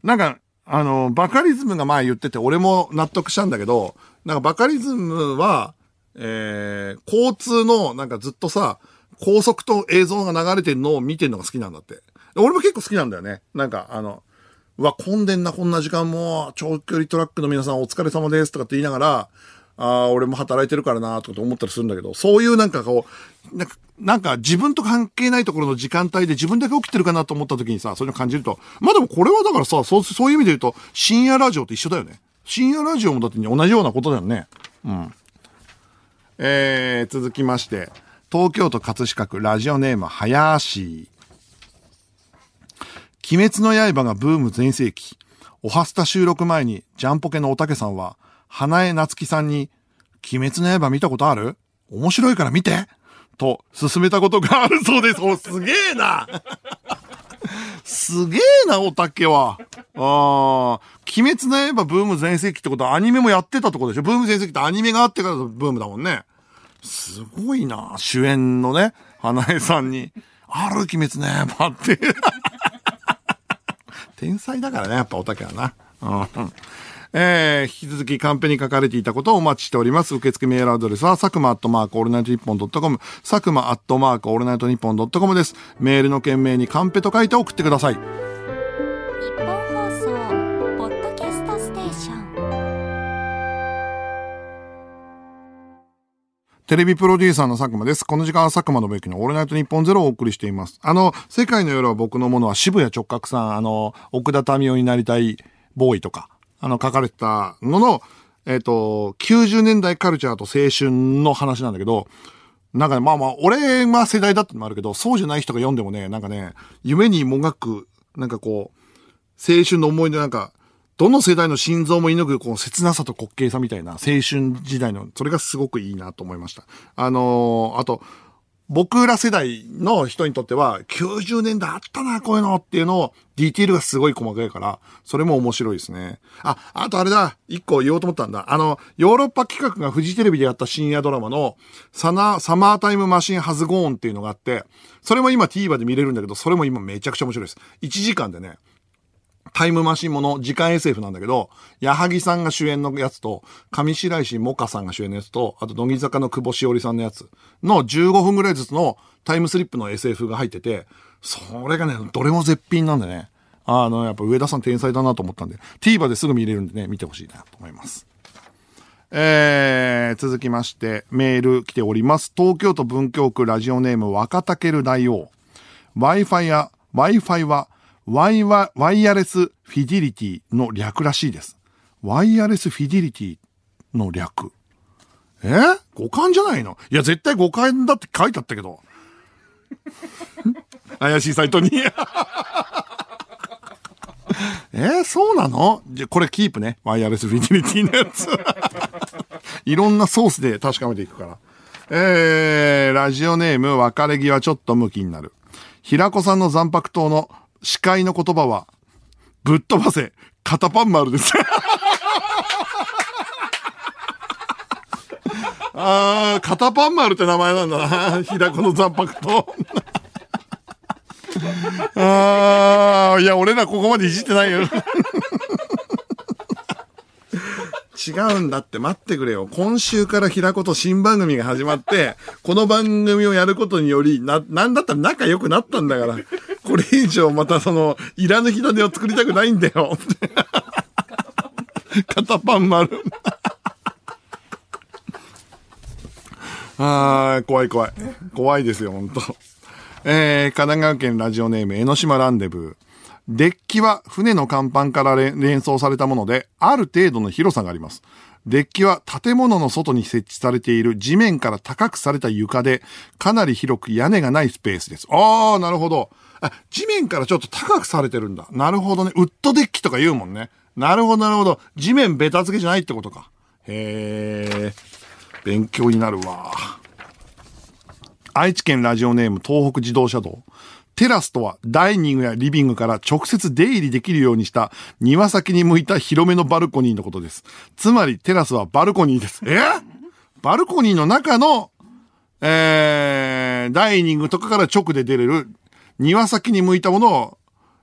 なんか、あの、バカリズムが前言ってて俺も納得したんだけど、なんかバカリズムは、えー、交通のなんかずっとさ、高速と映像が流れてるのを見てるのが好きなんだって。俺も結構好きなんだよね。なんかあの、うわ、混んでんな、こんな時間も、長距離トラックの皆さんお疲れ様ですとかって言いながら、ああ、俺も働いてるからな、とかって思ったりするんだけど、そういうなんかこう、なんか、なんか自分と関係ないところの時間帯で自分だけ起きてるかなと思った時にさ、そういうの感じると、まあでもこれはだからさ、そう、そういう意味で言うと、深夜ラジオと一緒だよね。深夜ラジオもだって同じようなことだよね。うん。えー、続きまして、東京都葛飾区ラジオネーム、はやーしー。鬼滅の刃がブーム全盛期。おはスタ収録前に、ジャンポケのおたけさんは、花江夏樹さんに、鬼滅の刃見たことある？面白いから見てと、勧めたことがあるそうです。お、すげえなすげえな、おたけは。ああ、鬼滅の刃ブーム全盛期ってことはアニメもやってたってことでしょ？ブーム全盛期ってアニメがあってからのブームだもんね。すごいな、主演のね、花江さんに。ある鬼滅ね、パって。天才だからね、やっぱおたけはな。うん。えー、引き続きカンペに書かれていたことをお待ちしております。受付メールアドレスは、佐久間アットマークオールナイトニッポンドットコム、佐久間アットマークオールナイトニッポンドットコムです。メールの件名にカンペと書いて送ってください。テレビプロデューサーの佐久間です。この時間は佐久間宣行のオールナイトニッポンゼロをお送りしています。あの、世界の夜は僕のものは渋谷直角さん、あの、奥田民生になりたいボーイとか、あの、書かれてたのの、えっ、と、90年代カルチャーと青春の話なんだけど、なんかね、まあまあ、俺は世代だってのもあるけど、そうじゃない人が読んでもね、なんかね、夢にもがく、なんかこう、青春の思い出なんか、どの世代の心臓も射抜くこの切なさと滑稽さみたいな青春時代の、それがすごくいいなと思いました。あのーあと、僕ら世代の人にとっては、90年代あったな、こういうのっていうのを、ディティールがすごい細かいから、それも面白いですね。あ、あとあれだ、一個言おうと思ったんだ。あの、ヨーロッパ企画がフジテレビでやった深夜ドラマの、サナ、サマータイムマシンハズゴーンっていうのがあって、それも今 TVer で見れるんだけど、それも今めちゃくちゃ面白いです。1時間でね、タイムマシンもの、時間 SF なんだけど、矢作さんが主演のやつと、上白石萌歌さんが主演のやつと、あと乃木坂の久保しおりさんのやつの15分ぐらいずつのタイムスリップの SF が入ってて、それがね、どれも絶品なんでね。あの、やっぱ上田さん天才だなと思ったんで、TVer ですぐ見れるんでね、見てほしいなと思います。えー、続きまして、メール来ております。東京都文京区ラジオネーム若竹る大王。Wi-Fi や、Wi-Fi は、ワイワ、ワイヤレスフィディリティの略らしいです。ワイヤレスフィディリティの略。え？五感じゃないの？いや、絶対五感だって書いてあったけど。怪しいサイトに。え？ーそうなの？じゃ、これキープね。ワイヤレスフィディリティのやつ。いろんなソースで確かめていくから。えー、ラジオネーム、別れ際ちょっと向きになる。平子さんの残白刀の司会の言葉は、ぶっ飛ばせ、肩パン丸です。あー、肩パン丸って名前なんだな。平子の残白刀。あー、いや、俺らここまでいじってないよ。違うんだって待ってくれよ。今週から平子と新番組が始まって、この番組をやることにより、な、なんだったら仲良くなったんだから。これ以上またその、いらぬ火種を作りたくないんだよ。肩パン丸。あー、怖い怖い。怖いですよ、本当えー、神奈川県ラジオネーム、江ノ島ランデブー。デッキは船の甲板から連想されたもので、ある程度の広さがあります。デッキは建物の外に設置されている地面から高くされた床で、かなり広く屋根がないスペースです。あー、なるほど。あ、地面からちょっと高くされてるんだ。なるほどね。ウッドデッキとか言うもんね。なるほど、なるほど。地面ベタ付けじゃないってことか。へー。勉強になるわ。愛知県ラジオネーム東北自動車道。テラスとはダイニングやリビングから直接出入りできるようにした庭先に向いた広めのバルコニーのことです。つまりテラスはバルコニーです。え？バルコニーの中の、えー、ダイニングとかから直で出れる庭先に向いたものを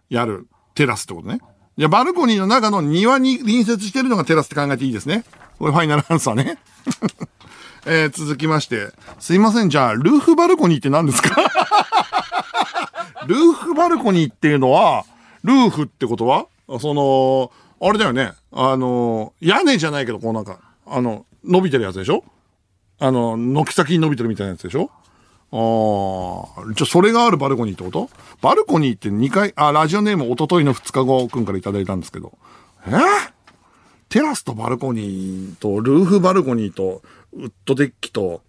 やるテラスってことね。いや、バルコニーの中の庭に隣接してるのがテラスって考えていいですね。これファイナルアンサーね。えー、続きまして。すいません、じゃあ、ルーフバルコニーって何ですか？ルーフバルコニーっていうのは、ルーフってことは？その、あれだよね。あの、屋根じゃないけど、こうなんか、あの、伸びてるやつでしょ？あの、軒先に伸びてるみたいなやつでしょ？ああ、じゃそれがあるバルコニーってこと？バルコニーって2回、あ、ラジオネームおとといの2日後くんからいただいたんですけど。え？ーテラスとバルコニーと、ルーフバルコニーと、ウッドデッキと、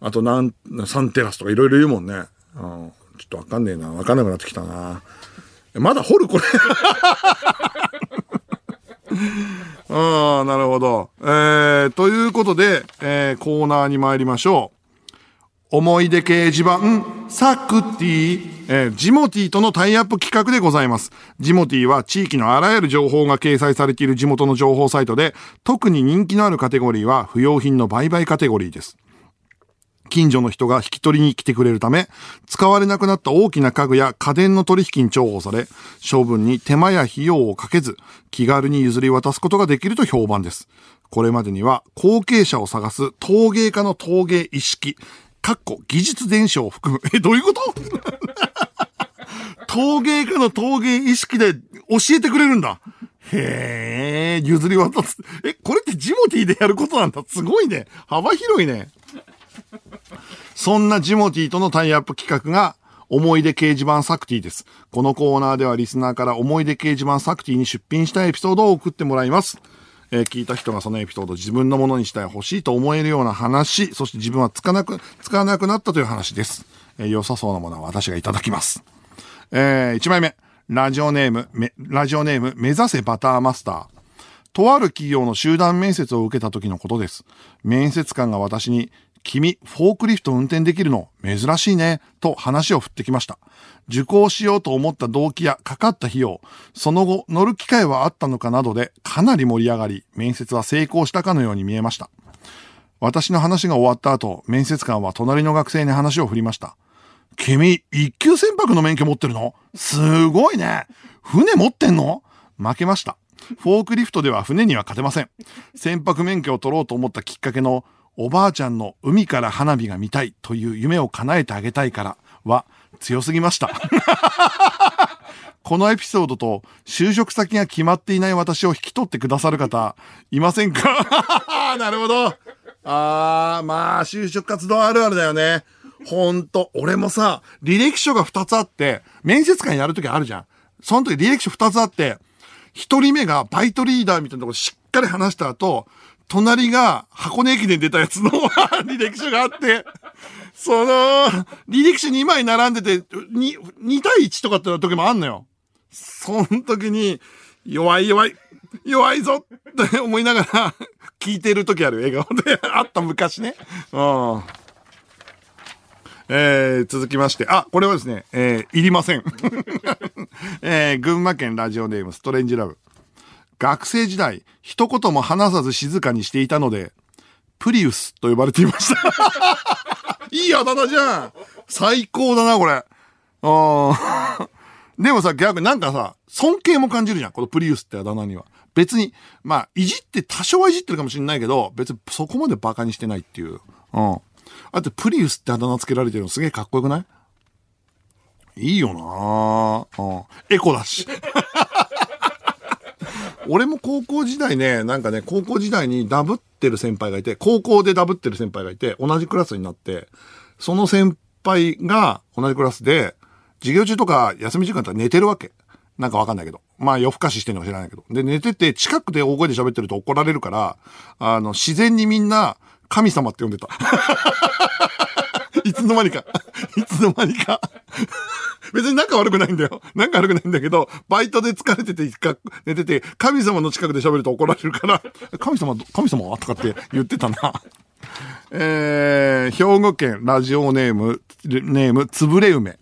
あとなん、サンテラスとかいろいろ言うもんね。うん、ちょっとわかんねえな。わかんなくなってきたな。まだ掘るこれ？ああ、なるほど。えー、ということで、えー、コーナーに参りましょう。思い出掲示板、サクティ、えージモティとのタイアップ企画でございます。ジモティは地域のあらゆる情報が掲載されている地元の情報サイトで、特に人気のあるカテゴリーは不要品の売買カテゴリーです。近所の人が引き取りに来てくれるため、使われなくなった大きな家具や家電の取引に重宝され、処分に手間や費用をかけず、気軽に譲り渡すことができると評判です。これまでには、後継者を探す陶芸家の陶芸一式、かっこ技術伝承を含む。え、どういうこと？陶芸家の陶芸意識で教えてくれるんだ。へえ、譲り渡す。え、これってジモティでやることなんだ。すごいね。幅広いね。そんなジモティとのタイアップ企画が、思い出掲示板サクティです。このコーナーではリスナーから思い出掲示板サクティに出品したエピソードを送ってもらいます。えー聞いた人がそのエピソード自分のものにしたい欲しいと思えるような話、そして自分はつかなく、使わなくなったという話です。えー良さそうなものは私がいただきます。えー、1枚目。ラジオネーム、ラジオネーム、目指せバターマスター。とある企業の集団面接を受けた時のことです。面接官が私に、君、フォークリフト運転できるの？珍しいね、と話を振ってきました。受講しようと思った動機やかかった費用、その後乗る機会はあったのかなどでかなり盛り上がり、面接は成功したかのように見えました。私の話が終わった後、面接官は隣の学生に話を振りました。君、一級船舶の免許持ってるの？すごいね。船持ってんの？負けました。フォークリフトでは船には勝てません。船舶免許を取ろうと思ったきっかけの、おばあちゃんの海から花火が見たいという夢を叶えてあげたいからは強すぎました。このエピソードと就職先が決まっていない私を引き取ってくださる方、いませんか？なるほど。あー、まあ、就職活動あるあるだよね。ほんと、俺もさ、履歴書が2つあって、面接官やるときあるじゃん。その時履歴書2つあって、1人目がバイトリーダーみたいなところしっかり話した後、隣が箱根駅伝出たやつの 履歴書があって、その、履歴書2枚並んでて、2, 2対1とかって時もあんのよ。その時に、弱い弱い、弱いぞって思いながら聞いてる時ある笑顔であった昔ね。うん。えー、続きまして、あ、これはですね、えー、いりません。えー、群馬県ラジオネームストレンジラブ。学生時代、一言も話さず静かにしていたので、プリウスと呼ばれていました。いいあだ名じゃん最高だな、これ。うん。でもさ、逆になんかさ、尊敬も感じるじゃん。このプリウスってあだ名には。別に、まあ、いじって、多少はいじってるかもしれないけど、別にそこまでバカにしてないっていう。うん。あと、プリウスってあだ名つけられてるのすげえかっこよくない？いいよなぁ。うん。エコだし。俺も高校時代ね、なんかね、高校時代にダブってる先輩がいて、高校でダブってる先輩がいて、同じクラスになって、その先輩が同じクラスで、授業中とか休み時間とか寝てるわけ。なんかわかんないけど。まあ夜更かししてるのか知らないけど。で、寝てて近くで大声で喋ってると怒られるから、あの、自然にみんな神様って呼んでた。いつの間にか。いつの間にか。別に仲悪くないんだよ。仲悪くないんだけど、バイトで疲れてて、寝てて、神様の近くで喋ると怒られるから、神様、神様とかって言ってたな。えー、兵庫県ラジオネーム、ネーム、つぶれ梅。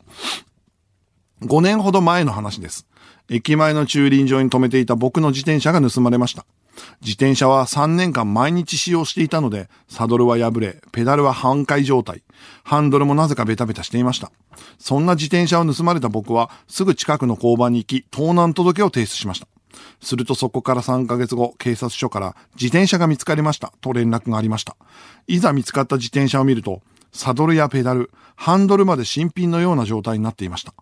5年ほど前の話です。駅前の駐輪場に止めていた僕の自転車が盗まれました。自転車は3年間毎日使用していたので、サドルは破れ、ペダルは半壊状態。ハンドルもなぜかベタベタしていました。そんな自転車を盗まれた僕は、すぐ近くの交番に行き、盗難届を提出しました。するとそこから3ヶ月後、警察署から自転車が見つかりましたと連絡がありました。いざ見つかった自転車を見ると、サドルやペダル、ハンドルまで新品のような状態になっていました。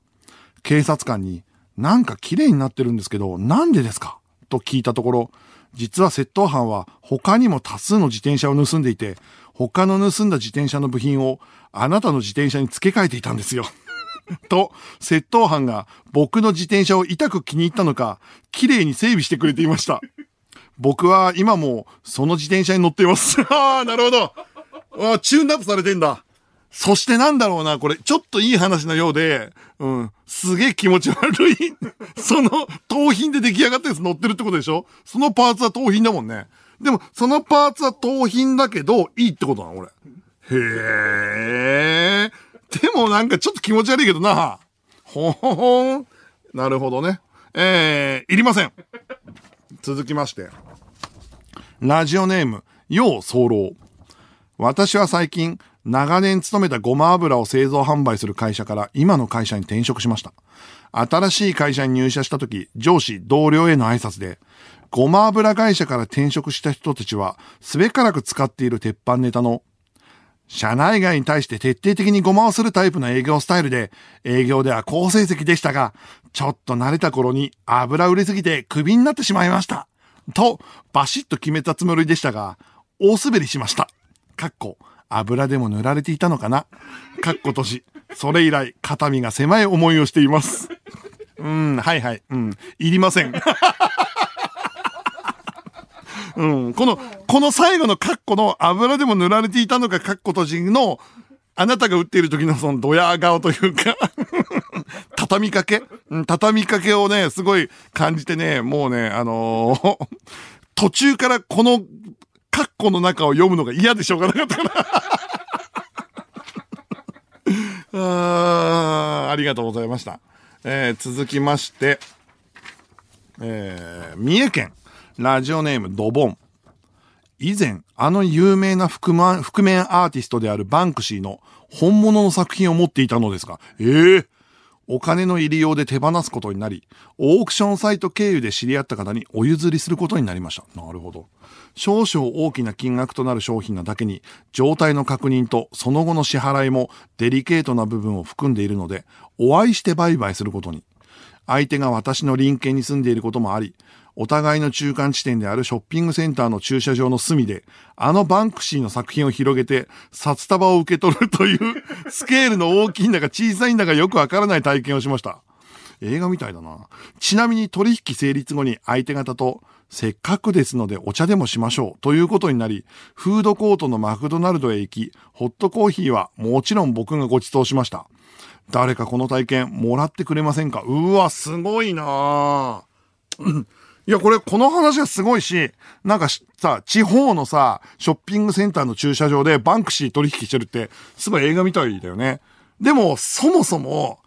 警察官に、なんか綺麗になってるんですけど、なんでですか？と聞いたところ、実は窃盗犯は他にも多数の自転車を盗んでいて、他の盗んだ自転車の部品をあなたの自転車に付け替えていたんですよ。と、窃盗犯が僕の自転車を痛く気に入ったのか、綺麗に整備してくれていました。僕は今もその自転車に乗っています。ああ、なるほど。あーチューンアップされてんだ。そしてなんだろうな、これ、ちょっといい話のようで、うん、すげえ気持ち悪い。その、盗品で出来上がったやつ乗ってるってことでしょ？そのパーツは盗品だもんね。でも、そのパーツは盗品だけど、いいってことなの、これ。へえ。でもなんかちょっと気持ち悪いけどな。ほほほん。なるほどね。えー、いりません。続きまして。ラジオネーム、よう早漏。私は最近、長年勤めたごま油を製造販売する会社から今の会社に転職しました。新しい会社に入社した時、上司、同僚への挨拶で、ごま油会社から転職した人たちは、すべからく使っている鉄板ネタの、社内外に対して徹底的にごまをするタイプの営業スタイルで、営業では好成績でしたが、ちょっと慣れた頃に油売れすぎてクビになってしまいました。と、バシッと決めたつもりでしたが、大滑りしました。かっこ、油でも塗られていたのかな？かっこ閉じ。それ以来、肩身が狭い思いをしています。うん、はいはい。うん、いりません。うん、この、この最後のカッコの油でも塗られていたのかカッコ閉じの、あなたが打っている時のそのドヤ顔というか、畳みかけ、うん畳みかけをね、すごい感じてね、もうね、あのー途中からこのカッコの中を読むのが嫌でしょうがなかったから。あーありがとうございました。えー続きまして、えー三重県、ラジオネームドボン。以前、あの有名な覆面覆面アーティストであるバンクシーの本物の作品を持っていたのですが、ええお金の入り用で手放すことになり、オークションサイト経由で知り合った方にお譲りすることになりました。なるほど。少々大きな金額となる商品なだけに、状態の確認とその後の支払いもデリケートな部分を含んでいるので、お会いして売買することに。相手が私の隣県に住んでいることもあり、お互いの中間地点であるショッピングセンターの駐車場の隅で、あのバンクシーの作品を広げて、札束を受け取るという、スケールの大きいんだか小さいんだかよくわからない体験をしました。映画みたいだな。ちなみに取引成立後に相手方と、せっかくですのでお茶でもしましょうということになり、フードコートのマクドナルドへ行き、ホットコーヒーはもちろん僕がご馳走しました。誰かこの体験もらってくれませんか？うわ、すごいなぁ。いや、これ、この話はすごいし、なんかさ、地方のさ、ショッピングセンターの駐車場でバンクシー取引してるって、すごい映画みたいだよね。でも、そもそも、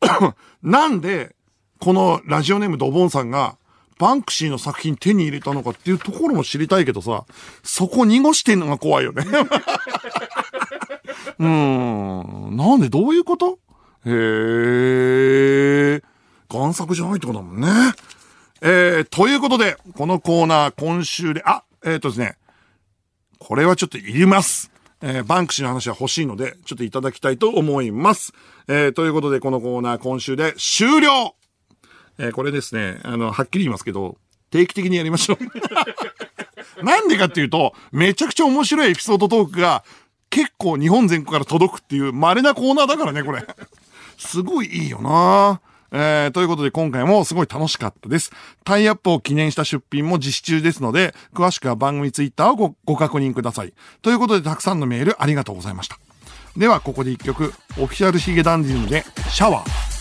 なんで、このラジオネームドボンさんが、バンクシーの作品手に入れたのかっていうところも知りたいけどさ、そこ濁してんのが怖いよね。うん。なんでどういうこと？へえ。贋作じゃないってことだもんね。えー、ということで、このコーナー今週で、あ、えっ、とですね、これはちょっといります。えーバンクシーの話は欲しいので、ちょっといただきたいと思います。えーということで、このコーナー今週で終了えーこれですね、あの、はっきり言いますけど、定期的にやりましょう。なんでかっていうと、めちゃくちゃ面白いエピソードトークが、結構日本全国から届くっていう稀なコーナーだからね、これ。すごいいいよなえー、ということで今回もすごい楽しかったです。タイアップを記念した出品も実施中ですので、詳しくは番組ツイッターをごご確認ください。ということでたくさんのメールありがとうございました。ではここで一曲、オフィシャルヒゲダンディズムでシャワー。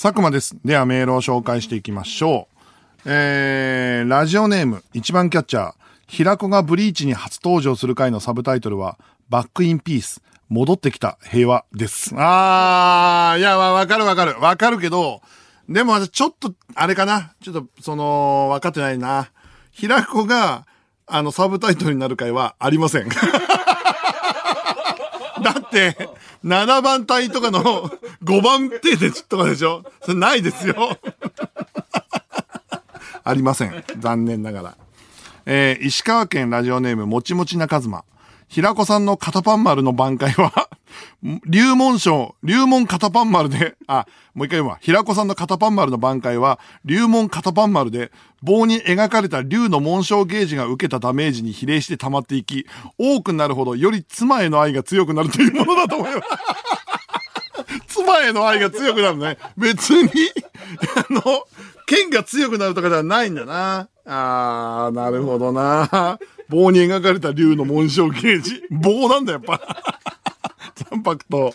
佐久間です。ではメールを紹介していきましょう。えー、ラジオネーム、一番キャッチャー、平子がブリーチに初登場する回のサブタイトルは、バックインピース、戻ってきた平和です。あー、いや、わかるわかる。わかるけど、でもちょっと、あれかな。ちょっと、その、分かってないな。平子が、あの、サブタイトルになる回はありません。だって、7番隊とかの5番手でとかでしょ？それないですよ。ありません。残念ながら。えー石川県ラジオネームもちもちなかずま。平子さんの肩パン丸の挽回は、竜門賞、竜門肩パン丸で、あ、もう一回言うわ。平子さんの肩パン丸の挽回は、竜門肩パン丸で、棒に描かれた竜の紋章ゲージが受けたダメージに比例して溜まっていき、多くなるほどより妻への愛が強くなるというものだと思います。妻への愛が強くなるね。別に、あの、剣が強くなるとかではないんだな。あー、なるほどな。棒に描かれた竜の紋章ゲージ。棒なんだ、やっぱ。三白と、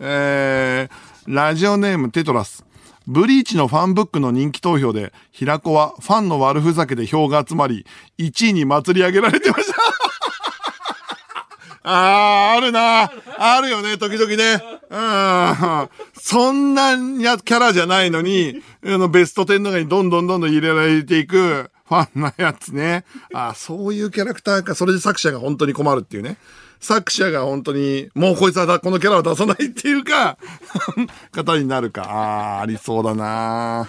えー、ラジオネームテトラス。ブリーチのファンブックの人気投票で、平子はファンの悪ふざけで票が集まり、1位に祭り上げられてました。あー、あるな。あるよね、時々ね。うん。そんなキャラじゃないのに、あの、ベスト10の中にどんどんどんどん入れられていく、ファンなやつね。ああそういうキャラクターか。それで作者が本当に困るっていうね。作者が本当に、もうこいつはこのキャラを出さないっていうか、方になるか。ああ、ありそうだな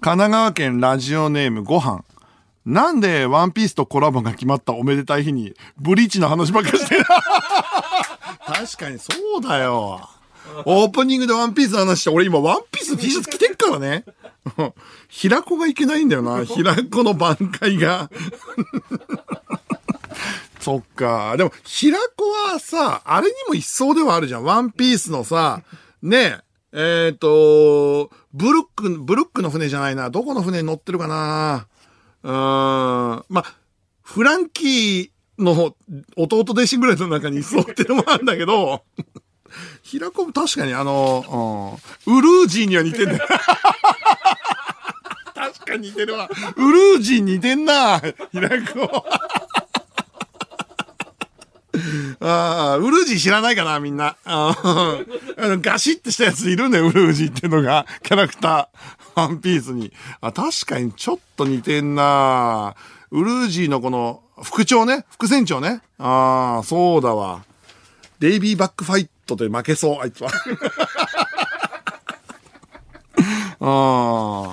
神奈川県ラジオネームご飯。なんでワンピースとコラボが決まったおめでたい日に、ブリーチの話ばっかりしてる 確かにそうだよ。オープニングでワンピースの話して、俺今ワンピースの T シャツ着てっからね。平子がいけないんだよな。平子の挽回が。そっか。でも、平子はさ、あれにも一層ではあるじゃん。ワンピースのさ、ねえ、えっ、と、ブルック、ブルックの船じゃないな。どこの船に乗ってるかな。うーん。まあ、フランキーの弟弟子ぐらいの中にいそうっていうのもあるんだけど、平子も確かにあの、うん、ウルージーには似てんだよ。確かに似てるわ。ウルージーに似てんな、平子。ああ、ウルージー知らないかな、みんな。あのガシッてしたやついるね、ウルージーってのが、キャラクター、ワンピースに。あ、確かにちょっと似てんな。ウルージーのこの、副長ね、副船長ね？ああ、そうだわ。デイビーバックファイトで負けそう、あいつは。ああ。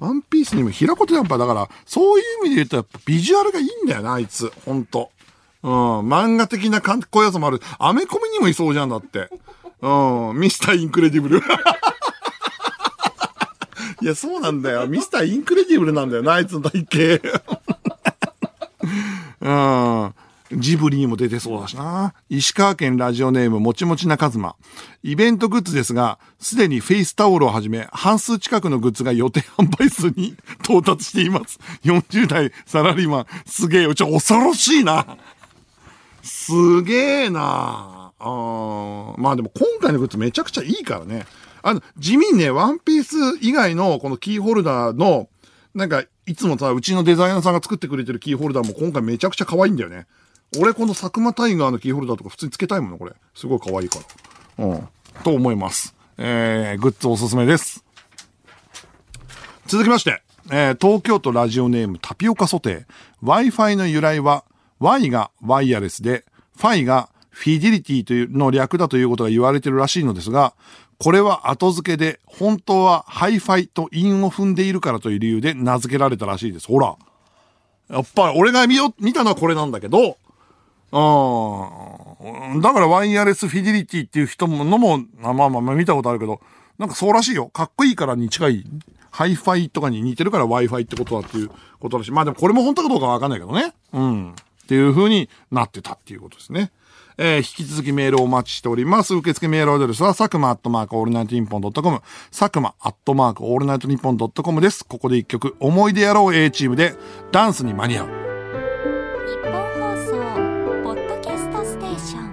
ワンピースにも平子ってやっぱだから、そういう意味で言うとやっぱビジュアルがいいんだよな、あいつ。ほんと。うん。漫画的なかっこよさもある。アメコミにもいそうじゃんだって。うん。ミスターインクレディブル。いや、そうなんだよ。ミスターインクレディブルなんだよな、あいつの体型。うん。ジブリにも出てそうだしな。石川県ラジオネームもちもちなかずま。イベントグッズですが、すでにフェイスタオルをはじめ、半数近くのグッズが予定販売数に 到達しています。40代サラリーマン、すげえよ。ちょ、恐ろしいな。すげえなあーまあでも今回のグッズめちゃくちゃいいからね。あの、地味にね、ワンピース以外のこのキーホルダーの、なんか、いつもさ、うちのデザイナーさんが作ってくれてるキーホルダーも今回めちゃくちゃ可愛いんだよね。俺この佐久間タイガーのキーホルダーとか普通につけたいもんね、これ。すごい可愛いから。うん。と思います。えー、グッズおすすめです。続きまして、えー、東京都ラジオネームタピオカソテー。Wi-Fi の由来は、Y がワイヤレスで、ファイがフィデリティというの略だということが言われてるらしいのですが、これは後付けで、本当はハイファイと韻を踏んでいるからという理由で名付けられたらしいです。ほら。やっぱり俺が見よ、見たのはこれなんだけど、うん。だから Wireless Fidelity っていう人ものも、まあまあまあ見たことあるけど、なんかそうらしいよ。かっこいいからに近い、ハイファイとかに似てるから Wi-Fi ってことだっていうことらし。まあでもこれも本当かどうかわかんないけどね。うん。っていう風になってたっていうことですね。えー、引き続きメールをお待ちしております。受付メールアドレスは、佐久間アットマークオールナイトニッポンドットコム、佐久間アットマークオールナイトニッポンドットコムです。ここで一曲、思い出やろう A チームで、ダンスに間に合う。ニッポン放送ポッドキャストステーション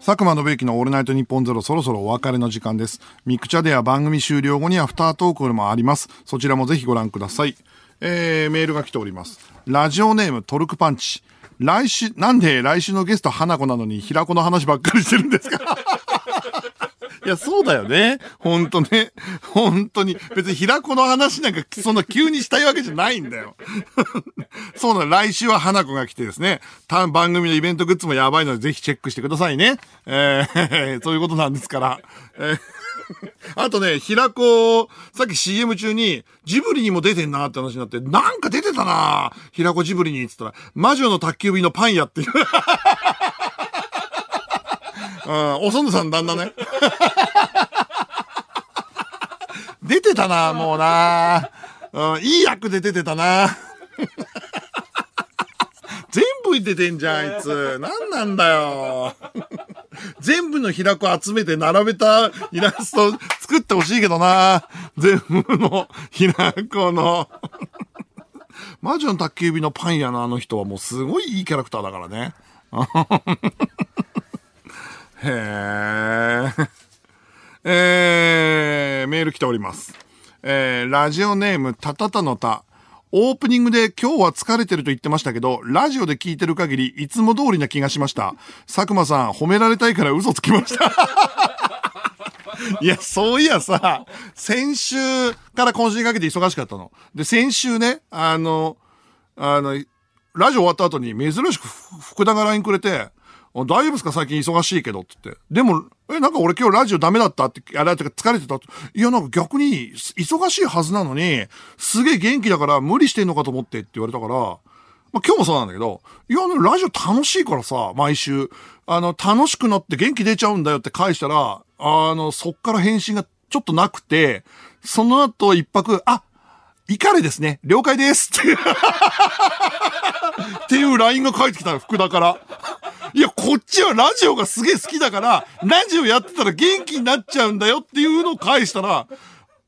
佐久間宣行のオールナイトニッポンゼロそろそろお別れの時間です。ミクチャでは番組終了後にアフタートークもあります。そちらもぜひご覧ください。えー、メールが来ております。ラジオネームトルクパンチ。来週、なんで来週のゲスト花子なのに平子の話ばっかりしてるんですか？いや、そうだよね。ほんとね。本当に。別に平子の話なんかそんな急にしたいわけじゃないんだよ。そうなの。来週は花子が来てですね。た番組のイベントグッズもやばいのでぜひチェックしてくださいね。えー、そういうことなんですから。えー あとね、平子、さっき CM 中に、ジブリにも出てんなって話になって、なんか出てたな平子ジブリに、つったら、魔女の宅急便のパン屋っていう。うん、おそんさん旦那ね。出てたなもうなうん、いい役で出てたな全部出てんじゃん、あいつ。なんなんだよ。全部の平子集めて並べたイラスト作ってほしいけどな。全部の平子の。魔女の宅急便のパン屋のあの人はもうすごいいいキャラクターだからね。へえ。えー、メール来ております。えー、ラジオネーム、たたたのた。オープニングで今日は疲れてると言ってましたけど、ラジオで聞いてる限りいつも通りな気がしました。佐久間さん、褒められたいから嘘つきました。いや、そういやさ、先週から今週にかけて忙しかったの。で、先週ね、あの、あの、ラジオ終わった後に珍しく福田が LINE くれて、大丈夫ですか？最近忙しいけどって言って。でも、え、なんか俺今日ラジオダメだったって、あれ、てか疲れてたいや、なんか逆に、忙しいはずなのに、すげえ元気だから無理してんのかと思ってって言われたから、まあ、今日もそうなんだけど、いや、ラジオ楽しいからさ、毎週、あの、楽しくなって元気出ちゃうんだよって返したら、あの、そっから返信がちょっとなくて、その後一泊、あ、イカレですね。了解ですっていうっていう LINE が返ってきたの、福田から。いや、こっちはラジオがすげえ好きだから、ラジオやってたら元気になっちゃうんだよっていうのを返したら、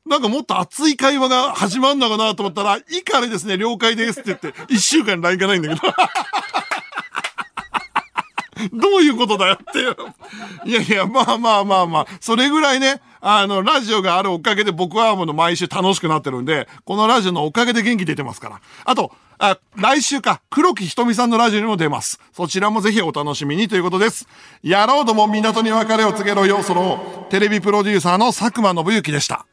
なんかもっと熱い会話が始まるのかなと思ったら、イカレですね、了解ですって言って、一週間 LINE がないんだけど。どういうことだよっていう。いやいや、まあまあまあまあ、それぐらいね、あの、ラジオがあるおかげで僕はもう毎週楽しくなってるんで、このラジオのおかげで元気出てますから。あと、あ、来週か、黒木ひとみさんのラジオにも出ます。そちらもぜひお楽しみにということです。やろうども港に別れを告げろよ、その、テレビプロデューサーの佐久間信之でした。